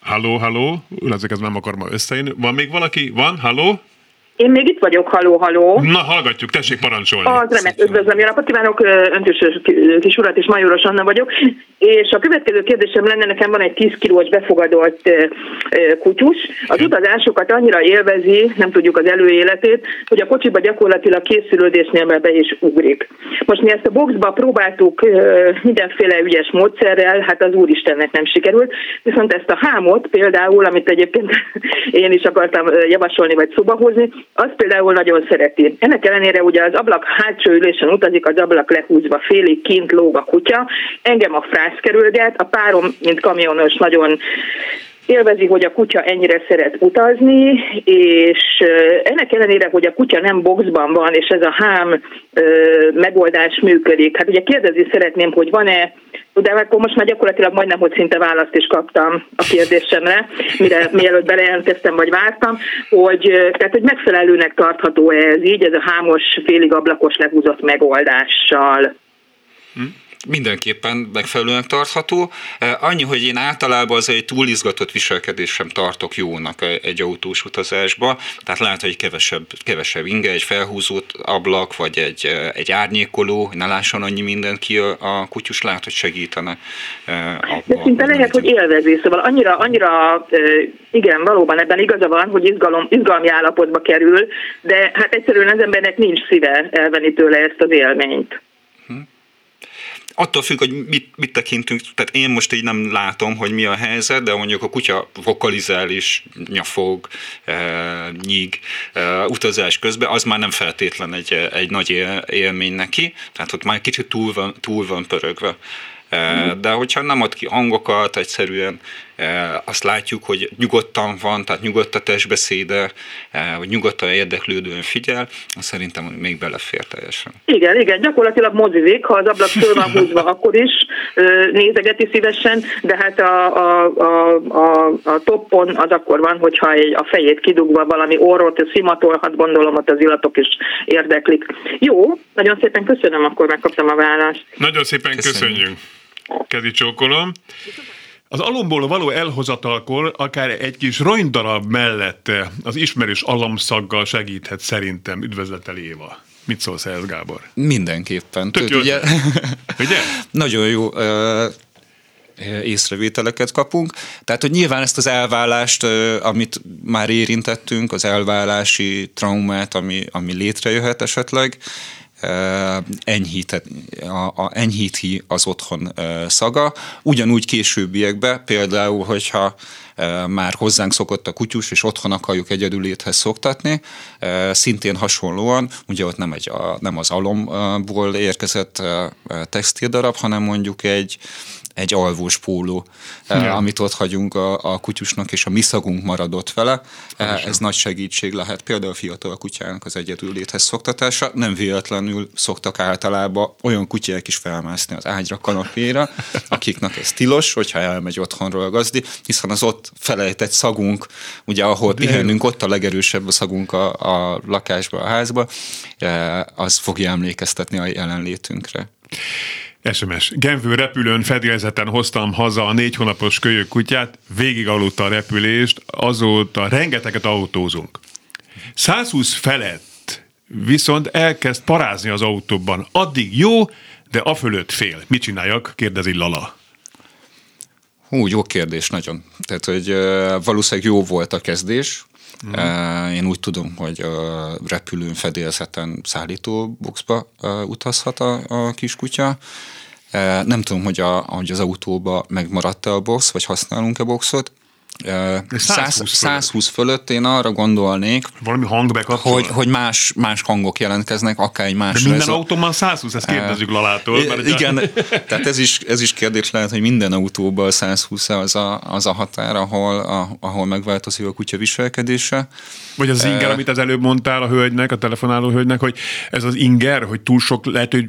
Halló, halló, ezek ez nem akar ma összejönni. Van még valaki? Van? Halló? Én még itt vagyok, haló, haló. Na, hallgatjuk, tessék parancsolni. Az remek, üdvözlöm, jó napot kívánok, öntős kis urat és Majoros Anna vagyok. És a következő kérdésem lenne, nekem van egy 10 kilós befogadott kutyus. Az utazásokat annyira élvezi, nem tudjuk az előéletét, hogy a kocsiba gyakorlatilag készülődésnél be is ugrik. Most mi ezt a boxba próbáltuk mindenféle ügyes módszerrel, hát az úristennek nem sikerült, viszont ezt a hámot például, amit egyébként [laughs] én is akartam javasolni vagy szóba hozni, az például nagyon szereti. Ennek ellenére ugye az ablak hátsó ülésen utazik, az ablak lehúzva félig, kint lóg a kutya. Engem a frász kerülget, a párom, mint kamionos, nagyon élvezi, hogy a kutya ennyire szeret utazni, és ennek ellenére, hogy a kutya nem boxban van, és ez a hám megoldás működik. Hát ugye kérdezni szeretném, hogy van-e de akkor most már gyakorlatilag majdnem, hogy szinte választ is kaptam a kérdésemre, mire mielőtt belejelentkeztem, vagy vártam, hogy, tehát, hogy megfelelőnek tartható ez így, ez a hámos, félig ablakos lehúzott megoldással. Hm? Mindenképpen megfelelően tartható. Annyi, hogy én általában az egy túlizgatott viselkedés sem tartok jónak egy autós utazásba, tehát lehet, hogy kevesebb, kevesebb inge, egy felhúzott ablak, vagy egy, egy árnyékoló, ne lásson annyi mindent ki a, a kutyus, lehet, hogy segítene. Abba, De szinte lehet, hogy élvezi, szóval annyira, annyira igen, valóban ebben igaza van, hogy izgalom, izgalmi állapotba kerül, de hát egyszerűen az embernek nincs szíve elvenni tőle ezt az élményt attól függ, hogy mit, mit tekintünk, tehát én most így nem látom, hogy mi a helyzet, de mondjuk a kutya vokalizál is, nyafog, e, nyíg e, utazás közben, az már nem feltétlen egy, egy nagy élmény neki, tehát ott már kicsit túl van, túl van pörögve. E, de hogyha nem ad ki hangokat, egyszerűen azt látjuk, hogy nyugodtan van, tehát nyugodt a testbeszéde, hogy nyugodtan érdeklődően figyel, azt szerintem még belefér teljesen. Igen, igen, gyakorlatilag mozizik, ha az ablak föl van húzva, akkor is nézegeti szívesen, de hát a, a, a, a, a toppon az akkor van, hogyha egy, a fejét kidugva valami orrot szimatolhat, gondolom, ott az illatok is érdeklik. Jó, nagyon szépen köszönöm, akkor megkaptam a választ. Nagyon szépen köszönjük. köszönjük. Kezi csókolom. Az alomból való elhozatalkor akár egy kis ronydarab mellett az ismerős alomszaggal segíthet szerintem. Üdvözletel Éva. Mit szólsz ehhez, Gábor? Mindenképpen. Tök jó. Ugye? [laughs] ugye? Nagyon jó észrevételeket kapunk. Tehát, hogy nyilván ezt az elválást, amit már érintettünk, az elválási traumát, ami, ami létrejöhet esetleg, enyhít, a, a, enyhíti az otthon szaga. Ugyanúgy későbbiekbe, például, hogyha már hozzánk szokott a kutyus, és otthon akarjuk egyedüléthez szoktatni. Szintén hasonlóan, ugye ott nem, egy, nem az alomból érkezett textildarab, hanem mondjuk egy, egy alvós póló, ja. amit ott hagyunk a, a kutyusnak, és a mi szagunk maradott vele. Pontosan. Ez nagy segítség lehet például a fiatal kutyának az egyedüléthez szoktatása. Nem véletlenül szoktak általában olyan kutyák is felmászni az ágyra, kanapéra, [laughs] akiknek ez tilos, hogyha elmegy otthonról a gazdi, hiszen az ott felejtett szagunk, ugye ahol De pihenünk, ott a legerősebb a szagunk a, a lakásba, a házba, az fogja emlékeztetni a jelenlétünkre. SMS. Genvő repülőn fedélzeten hoztam haza a négy hónapos kölyök kutyát, végig aludta a repülést, azóta rengeteget autózunk. 120 felett viszont elkezd parázni az autóban. Addig jó, de a fölött fél. Mit csináljak? kérdezi Lala. Hú, jó kérdés, nagyon. Tehát, hogy valószínűleg jó volt a kezdés. Mm. Én úgy tudom, hogy uh, repülőn fedélzeten szállítóboxba uh, utazhat a, a kiskutya. Nem tudom, hogy, a, hogy az autóba megmaradt-e a box, vagy használunk-e boxot. 120, 120 fölött én arra gondolnék, valami hang hogy, hogy más, más hangok jelentkeznek, akár egy más De minden rezon... autóban 120, ezt kérdezzük Lalától. Mert igen, a... tehát ez is, ez is kérdés lehet, hogy minden autóban 120 az a, az a határ, ahol, a, ahol megváltozik a kutya viselkedése. Vagy az inger, uh, amit az előbb mondtál a hölgynek, a telefonáló hölgynek, hogy ez az inger, hogy túl sok, lehet, hogy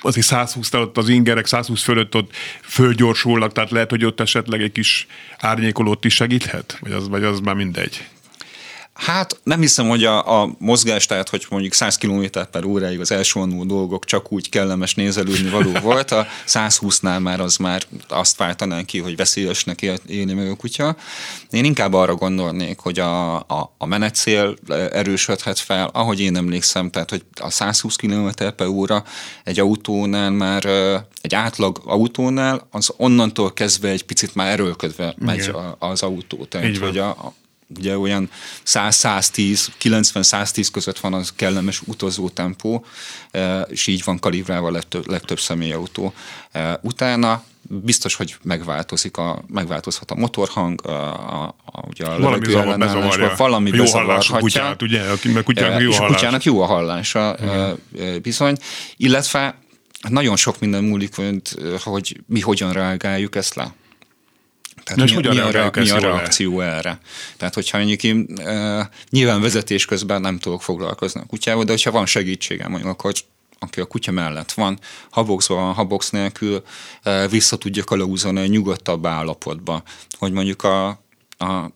azért 120 ott az ingerek 120 fölött ott fölgyorsulnak, tehát lehet, hogy ott esetleg egy kis árnyékolót is segíthet? Vagy az, vagy az már mindegy? Hát nem hiszem, hogy a, a mozgás, tehát hogy mondjuk 100 km per óráig az elsővonó dolgok csak úgy kellemes nézelődni való [laughs] volt, a 120-nál már az már azt váltanánk ki, hogy veszélyesnek élni meg a kutya. Én inkább arra gondolnék, hogy a, a, a menetszél erősödhet fel, ahogy én emlékszem, tehát hogy a 120 km per óra egy autónál már egy átlag autónál, az onnantól kezdve egy picit már erőlködve megy az autó. Tehát, hogy a, ugye olyan 100-110, 90-110 között van az kellemes utazó tempó, e, és így van kalibrálva a legtöbb, legtöbb személyautó. E, utána biztos, hogy megváltozik a, megváltozhat a motorhang, a, a, a, ugye a valami zavar, valami jó hallású kutyát, ugye? Mert kutyának jó, és a kutyának jó a hallása Igen. bizony, illetve nagyon sok minden múlik, hogy mi hogyan reagáljuk ezt le. Tehát mi, mi, a, mi a reakció le? erre? Tehát, hogyha mondjuk e, nyilván vezetés közben nem tudok foglalkozni a kutyával, de hogyha van segítségem, mondjuk akkor aki a kutya mellett van, haboxban van, habox nélkül e, vissza tudja kalauzolni a nyugodtabb állapotba, hogy mondjuk a, a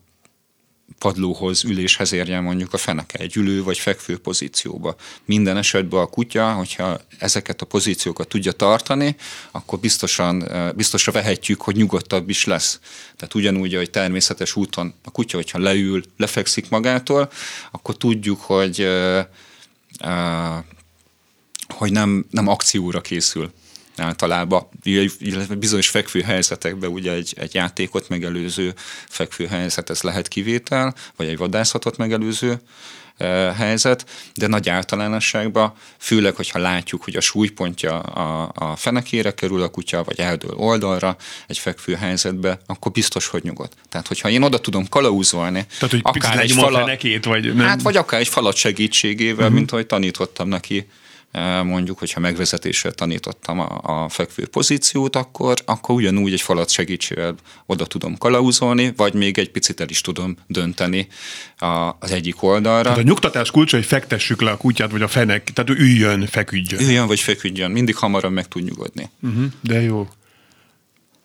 padlóhoz, üléshez érjen mondjuk a feneke egy ülő vagy fekvő pozícióba. Minden esetben a kutya, hogyha ezeket a pozíciókat tudja tartani, akkor biztosan, biztosra vehetjük, hogy nyugodtabb is lesz. Tehát ugyanúgy, hogy természetes úton a kutya, hogyha leül, lefekszik magától, akkor tudjuk, hogy hogy nem, nem akcióra készül általában, illetve bizonyos fekvő helyzetekben ugye egy, egy játékot megelőző fekvő helyzet, ez lehet kivétel, vagy egy vadászatot megelőző e, helyzet, de nagy általánosságban, főleg, hogyha látjuk, hogy a súlypontja a, a fenekére kerül a kutya, vagy eldől oldalra egy fekvő helyzetbe, akkor biztos, hogy nyugodt. Tehát, hogyha én oda tudom kalauzolni, Tehát, hogy akár egy falat, fenekét, vagy nem? Hát, vagy akár egy falat segítségével, uh-huh. mint ahogy tanítottam neki mondjuk, hogyha megvezetéssel tanítottam a, a fekvő pozíciót, akkor, akkor ugyanúgy egy falat segítségével oda tudom kalauzolni, vagy még egy picit el is tudom dönteni a, az egyik oldalra. Tehát a nyugtatás kulcsa, hogy fektessük le a kutyát, vagy a fenek, tehát ő üljön, feküdjön. Üljön, vagy feküdjön, mindig hamarabb meg tud nyugodni. Uh-huh, de jó.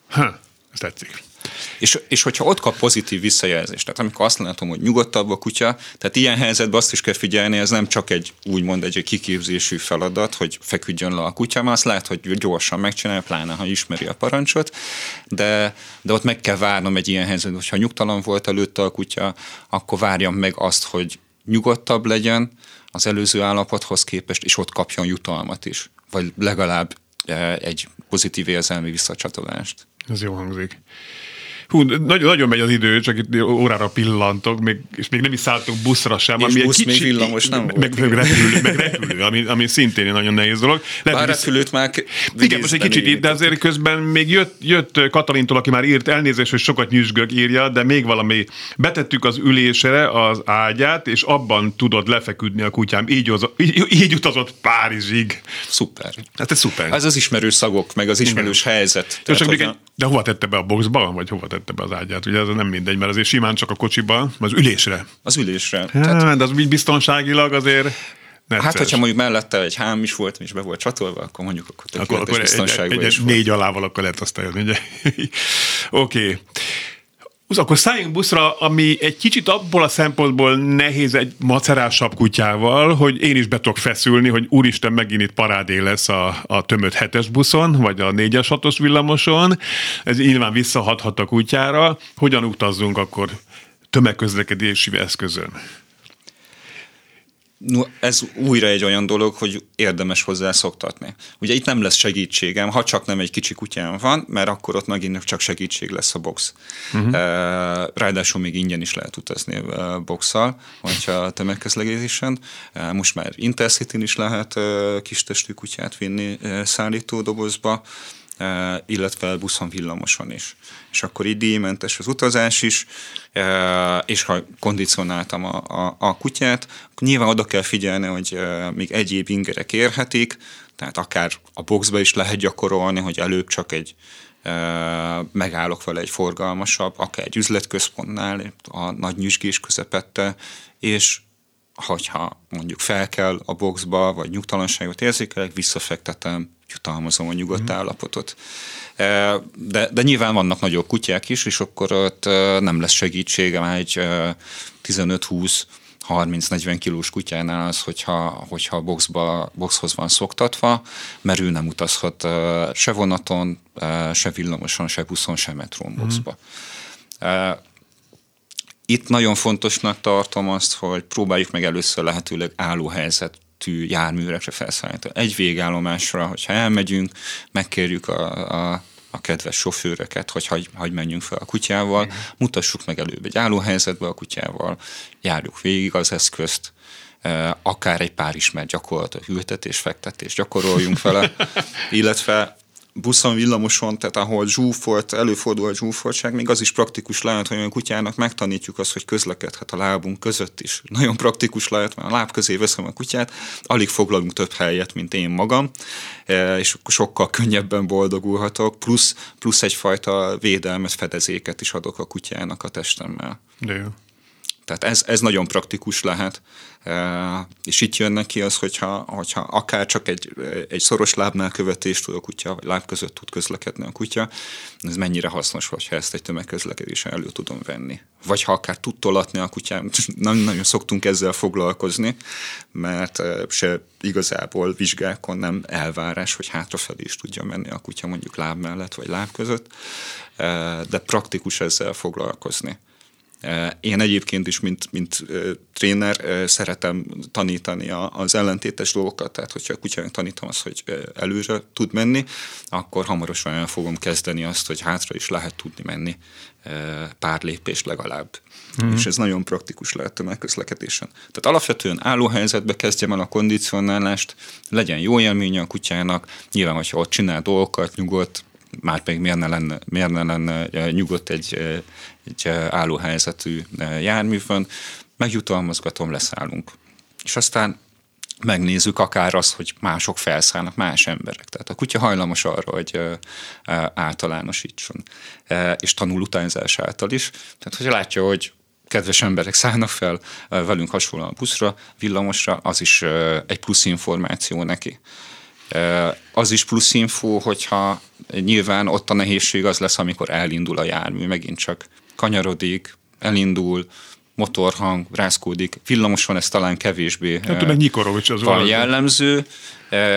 Ha, ez tetszik. És, és hogyha ott kap pozitív visszajelzést, tehát amikor azt látom, hogy nyugodtabb a kutya, tehát ilyen helyzetben azt is kell figyelni, ez nem csak egy úgymond egy, kiképzésű feladat, hogy feküdjön le a kutya, mert azt lehet, hogy gyorsan megcsinálja, pláne ha ismeri a parancsot, de, de ott meg kell várnom egy ilyen helyzetben, hogyha nyugtalan volt előtte a kutya, akkor várjam meg azt, hogy nyugodtabb legyen az előző állapothoz képest, és ott kapjon jutalmat is, vagy legalább eh, egy pozitív érzelmi visszacsatolást. Ez jó hangzik. Hú, nagyon, nagyon megy az idő, csak itt órára pillantok, még, és még nem is szálltunk buszra sem. És ami busz kicsi, még villamos nem meg, volt. Meg repülő, meg repülő ami, ami szintén egy nagyon nehéz dolog. Lehet, Bár repülőt már Igen, most egy kicsit de azért közben még jött, jött Katalintól, aki már írt elnézést, hogy sokat nyüzsgök írja, de még valami. Betettük az ülésre az ágyát, és abban tudod lefeküdni a kutyám. Így, az, így, így utazott Párizsig. Szuper. Hát ez szuper. Ez az ismerős szagok, meg az ismerős Igen. helyzet. Tehát, még egy, de hova tette be a boxba, vagy hova tette be az ágyát? Ugye ez nem mindegy, mert azért simán csak a kocsiba, az ülésre. Az ülésre. Hát, Tehát... De az így biztonságilag azért Necces. Hát, hogyha mondjuk mellette egy hám is volt, és be volt csatolva, akkor mondjuk akkor, akkor, akkor egy, egy, egy négy alával akkor lehet azt jönni, ugye? [laughs] Oké. okay. Akkor szálljunk buszra, ami egy kicsit abból a szempontból nehéz egy macerásabb kutyával, hogy én is be tudok feszülni, hogy úristen, megint itt parádé lesz a, a tömött hetes buszon, vagy a négyes hatos villamoson. Ez nyilván visszahathat a kutyára. Hogyan utazzunk akkor tömegközlekedési eszközön? No, ez újra egy olyan dolog, hogy érdemes hozzá szoktatni. Ugye itt nem lesz segítségem, ha csak nem egy kicsi kutyám van, mert akkor ott megint csak segítség lesz a box. Uh-huh. Ráadásul még ingyen is lehet utazni boxal, vagy a tömegközlekedésen. Most már intercity is lehet kistestű kutyát vinni szállítódobozba, illetve buszon villamoson is. És akkor így díjmentes az utazás is, és ha kondicionáltam a, a, a kutyát, akkor nyilván oda kell figyelni, hogy még egyéb ingerek érhetik, tehát akár a boxba is lehet gyakorolni, hogy előbb csak egy megállok vele egy forgalmasabb, akár egy üzletközpontnál, a nagy nyüzsgés közepette, és hogyha mondjuk fel kell a boxba, vagy nyugtalanságot érzékelek, visszafektetem, jutalmazom a nyugodt mm. állapotot. De, de nyilván vannak nagyobb kutyák is, és akkor ott nem lesz segítsége már egy 15-20 30-40 kilós kutyánál az, hogyha, hogyha boxba, boxhoz van szoktatva, mert ő nem utazhat se vonaton, se villamoson, se buszon, se metrón boxba. Mm. Itt nagyon fontosnak tartom azt, hogy próbáljuk meg először lehetőleg állóhelyzet tű járműrekre felszállítani. Egy végállomásra, hogyha elmegyünk, megkérjük a, a a kedves sofőröket, hogy hagy, hagy menjünk fel a kutyával, mutassuk meg előbb egy állóhelyzetbe a kutyával, járjuk végig az eszközt, akár egy pár ismert gyakorlatot, ültetés, fektetés gyakoroljunk vele, [laughs] illetve buszon, villamoson, tehát ahol zsúfolt, előfordul a zsúfoltság, még az is praktikus lehet, hogy a kutyának megtanítjuk azt, hogy közlekedhet a lábunk között is. Nagyon praktikus lehet, mert a láb közé veszem a kutyát, alig foglalunk több helyet, mint én magam, e, és sokkal könnyebben boldogulhatok, plusz, plusz egyfajta védelmet, fedezéket is adok a kutyának a testemmel. De jó. Tehát ez, ez nagyon praktikus lehet. És itt jön neki az, hogyha, hogyha akár csak egy, egy szoros lábnál követést tud a kutya, vagy láb között tud közlekedni a kutya, ez mennyire hasznos, hogyha ezt egy tömegközlekedésen elő tudom venni. Vagy ha akár tud tolatni a kutyám, [laughs] nem nagyon szoktunk ezzel foglalkozni, mert se igazából vizsgákon nem elvárás, hogy hátrafelé is tudja menni a kutya mondjuk láb mellett, vagy láb között, de praktikus ezzel foglalkozni. Én egyébként is, mint, mint tréner szeretem tanítani az ellentétes dolgokat, tehát hogyha a kutyának tanítom azt, hogy előre tud menni, akkor hamarosan el fogom kezdeni azt, hogy hátra is lehet tudni menni pár lépést legalább. Mm. És ez nagyon praktikus lehet tömegközlekedésen. Tehát alapvetően állóhelyzetbe kezdjem el a kondicionálást, legyen jó élménye a kutyának, nyilván, hogyha ott csinál dolgokat, nyugodt, már pedig miért ne lenne, miért ne lenne nyugodt egy, egy állóhelyzetű járművön, megjutalmazgatom, leszállunk. És aztán megnézzük akár azt, hogy mások felszállnak, más emberek. Tehát a kutya hajlamos arra, hogy általánosítson, és tanul utányzás által is. Tehát, hogyha látja, hogy kedves emberek szállnak fel velünk hasonlóan buszra, villamosra, az is egy plusz információ neki. Az is plusz info, hogyha nyilván ott a nehézség az lesz, amikor elindul a jármű, megint csak kanyarodik, elindul, motorhang, rázkódik. Villamoson ez talán kevésbé hát, meg Nyikorovics az van jellemző.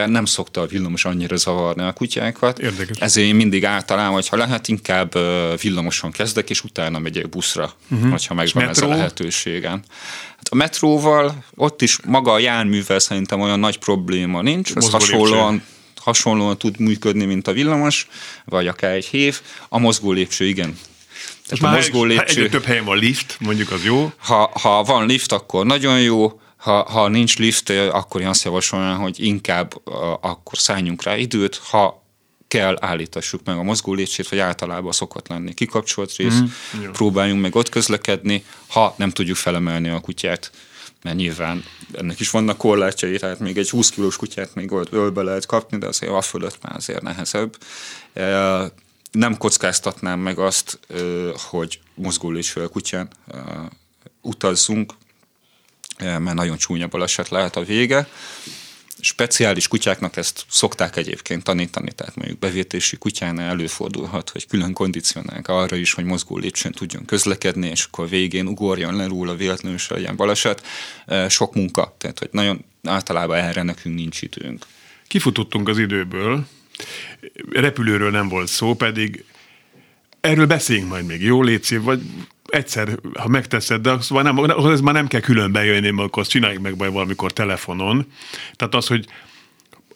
Nem szokta a villamos annyira zavarni a kutyákat. Érdekes. Ezért én mindig általában, hogyha lehet, inkább villamoson kezdek, és utána megyek buszra, uh-huh. ha megvan ez a lehetőségem. Hát a metróval ott is maga a járművel szerintem olyan nagy probléma nincs. Ez hasonlóan hasonlóan tud működni, mint a villamos, vagy akár egy hév. A mozgó lépcső, igen, és már mozgó lépcső, több helyen van lift, mondjuk az jó. Ha, ha van lift, akkor nagyon jó, ha, ha nincs lift, akkor én azt javasolnám, hogy inkább akkor szálljunk rá időt, ha kell állítassuk meg a mozgó lépcsét, vagy általában szokott lenni kikapcsolt rész, mm, próbáljunk meg ott közlekedni, ha nem tudjuk felemelni a kutyát, mert nyilván ennek is vannak korlátjai, tehát még egy 20 kilós kutyát még ölbe lehet kapni, de azért a fölött már azért nehezebb nem kockáztatnám meg azt, hogy mozgólésfél kutyán utazzunk, mert nagyon csúnya baleset lehet a vége. Speciális kutyáknak ezt szokták egyébként tanítani, tehát mondjuk bevétési kutyánál előfordulhat, hogy külön kondicionálják arra is, hogy mozgó lépcsőn tudjon közlekedni, és akkor végén ugorjon le róla véletlenül se ilyen baleset. Sok munka, tehát hogy nagyon általában erre nekünk nincs időnk. Kifutottunk az időből, repülőről nem volt szó, pedig erről beszéljünk majd még, jó létszik, vagy egyszer, ha megteszed, de szóval nem, ez már nem kell külön bejönni, mert akkor azt csináljuk meg majd valamikor telefonon. Tehát az, hogy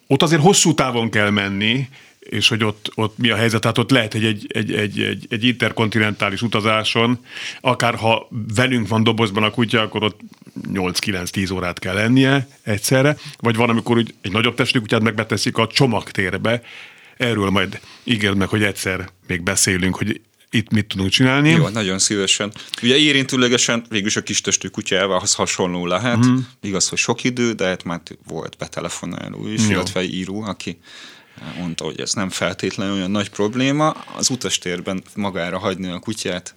ott azért hosszú távon kell menni, és hogy ott, ott mi a helyzet, tehát ott lehet, hogy egy, egy, egy, egy, egy interkontinentális utazáson, akár ha velünk van dobozban a kutya, akkor ott 8-9-10 órát kell lennie egyszerre, vagy van, amikor úgy egy nagyobb testű kutyát megbeteszik a csomagtérbe, erről majd ígérd meg, hogy egyszer még beszélünk, hogy itt mit tudunk csinálni. Jó, nagyon szívesen. Ugye érintőlegesen végülis a kis testű kutyával az hasonló lehet. Mm. Igaz, hogy sok idő, de hát már volt betelefonáló is, Jó. illetve író, aki mondta, hogy ez nem feltétlenül olyan nagy probléma. Az utastérben magára hagyni a kutyát,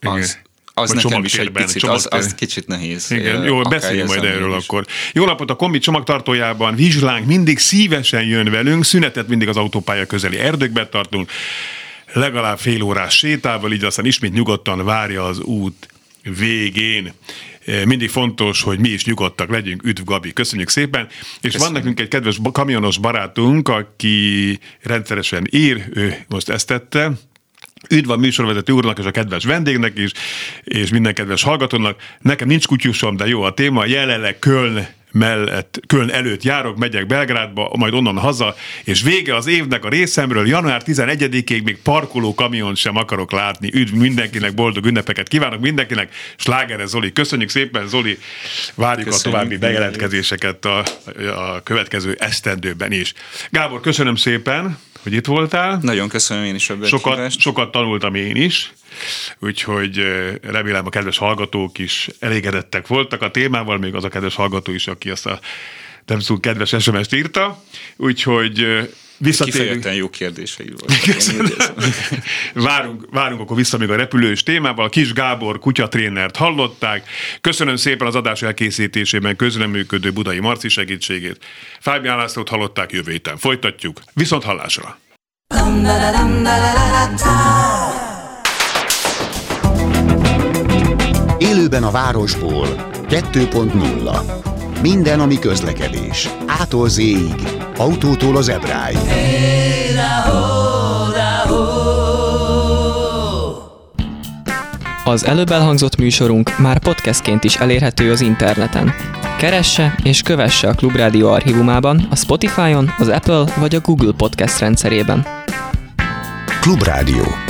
az, az Vagy nekem is egy picit, az, az kicsit nehéz. Igen, jó, beszéljünk majd erről is. akkor. Jó napot a kombi csomagtartójában, vizslánk mindig szívesen jön velünk, szünetet mindig az autópálya közeli erdőkbe tartunk, legalább fél órás sétával, így aztán ismét nyugodtan várja az út végén mindig fontos, hogy mi is nyugodtak legyünk. Üdv Gabi, köszönjük szépen. És Köszönöm. van nekünk egy kedves kamionos barátunk, aki rendszeresen ír, ő most ezt tette, Üdv a műsorvezető úrnak és a kedves vendégnek is, és minden kedves hallgatónak. Nekem nincs kutyusom, de jó a téma. Jelenleg Köln mellett, Köln előtt járok, megyek Belgrádba, majd onnan haza, és vége az évnek a részemről, január 11-ig még parkoló kamion sem akarok látni. Üdv mindenkinek, boldog ünnepeket kívánok mindenkinek. Sláger Zoli, köszönjük szépen, Zoli, várjuk köszönjük, a további bejelentkezéseket a, a következő esztendőben is. Gábor, köszönöm szépen, hogy itt voltál. Nagyon köszönöm én is a sokat, sokat tanultam én is, úgyhogy remélem a kedves hallgatók is elégedettek voltak. A témával, még az a kedves hallgató is, aki azt a nem tudom, kedves SMS-t írta, úgyhogy visszatérünk. Kifejezetten jó kérdései voltak. [laughs] várunk, várunk akkor vissza még a repülős témával. Kis Gábor kutyatrénert hallották. Köszönöm szépen az adás elkészítésében közreműködő Budai Marci segítségét. Fábián Lászlót hallották jövő héten. Folytatjuk. Viszont hallásra! Élőben a városból 2.0 minden, ami közlekedés. Ától z Autótól az ebráig. Az előbb elhangzott műsorunk már podcastként is elérhető az interneten. Keresse és kövesse a Klubrádió archívumában, a Spotify-on, az Apple vagy a Google Podcast rendszerében. Klubrádió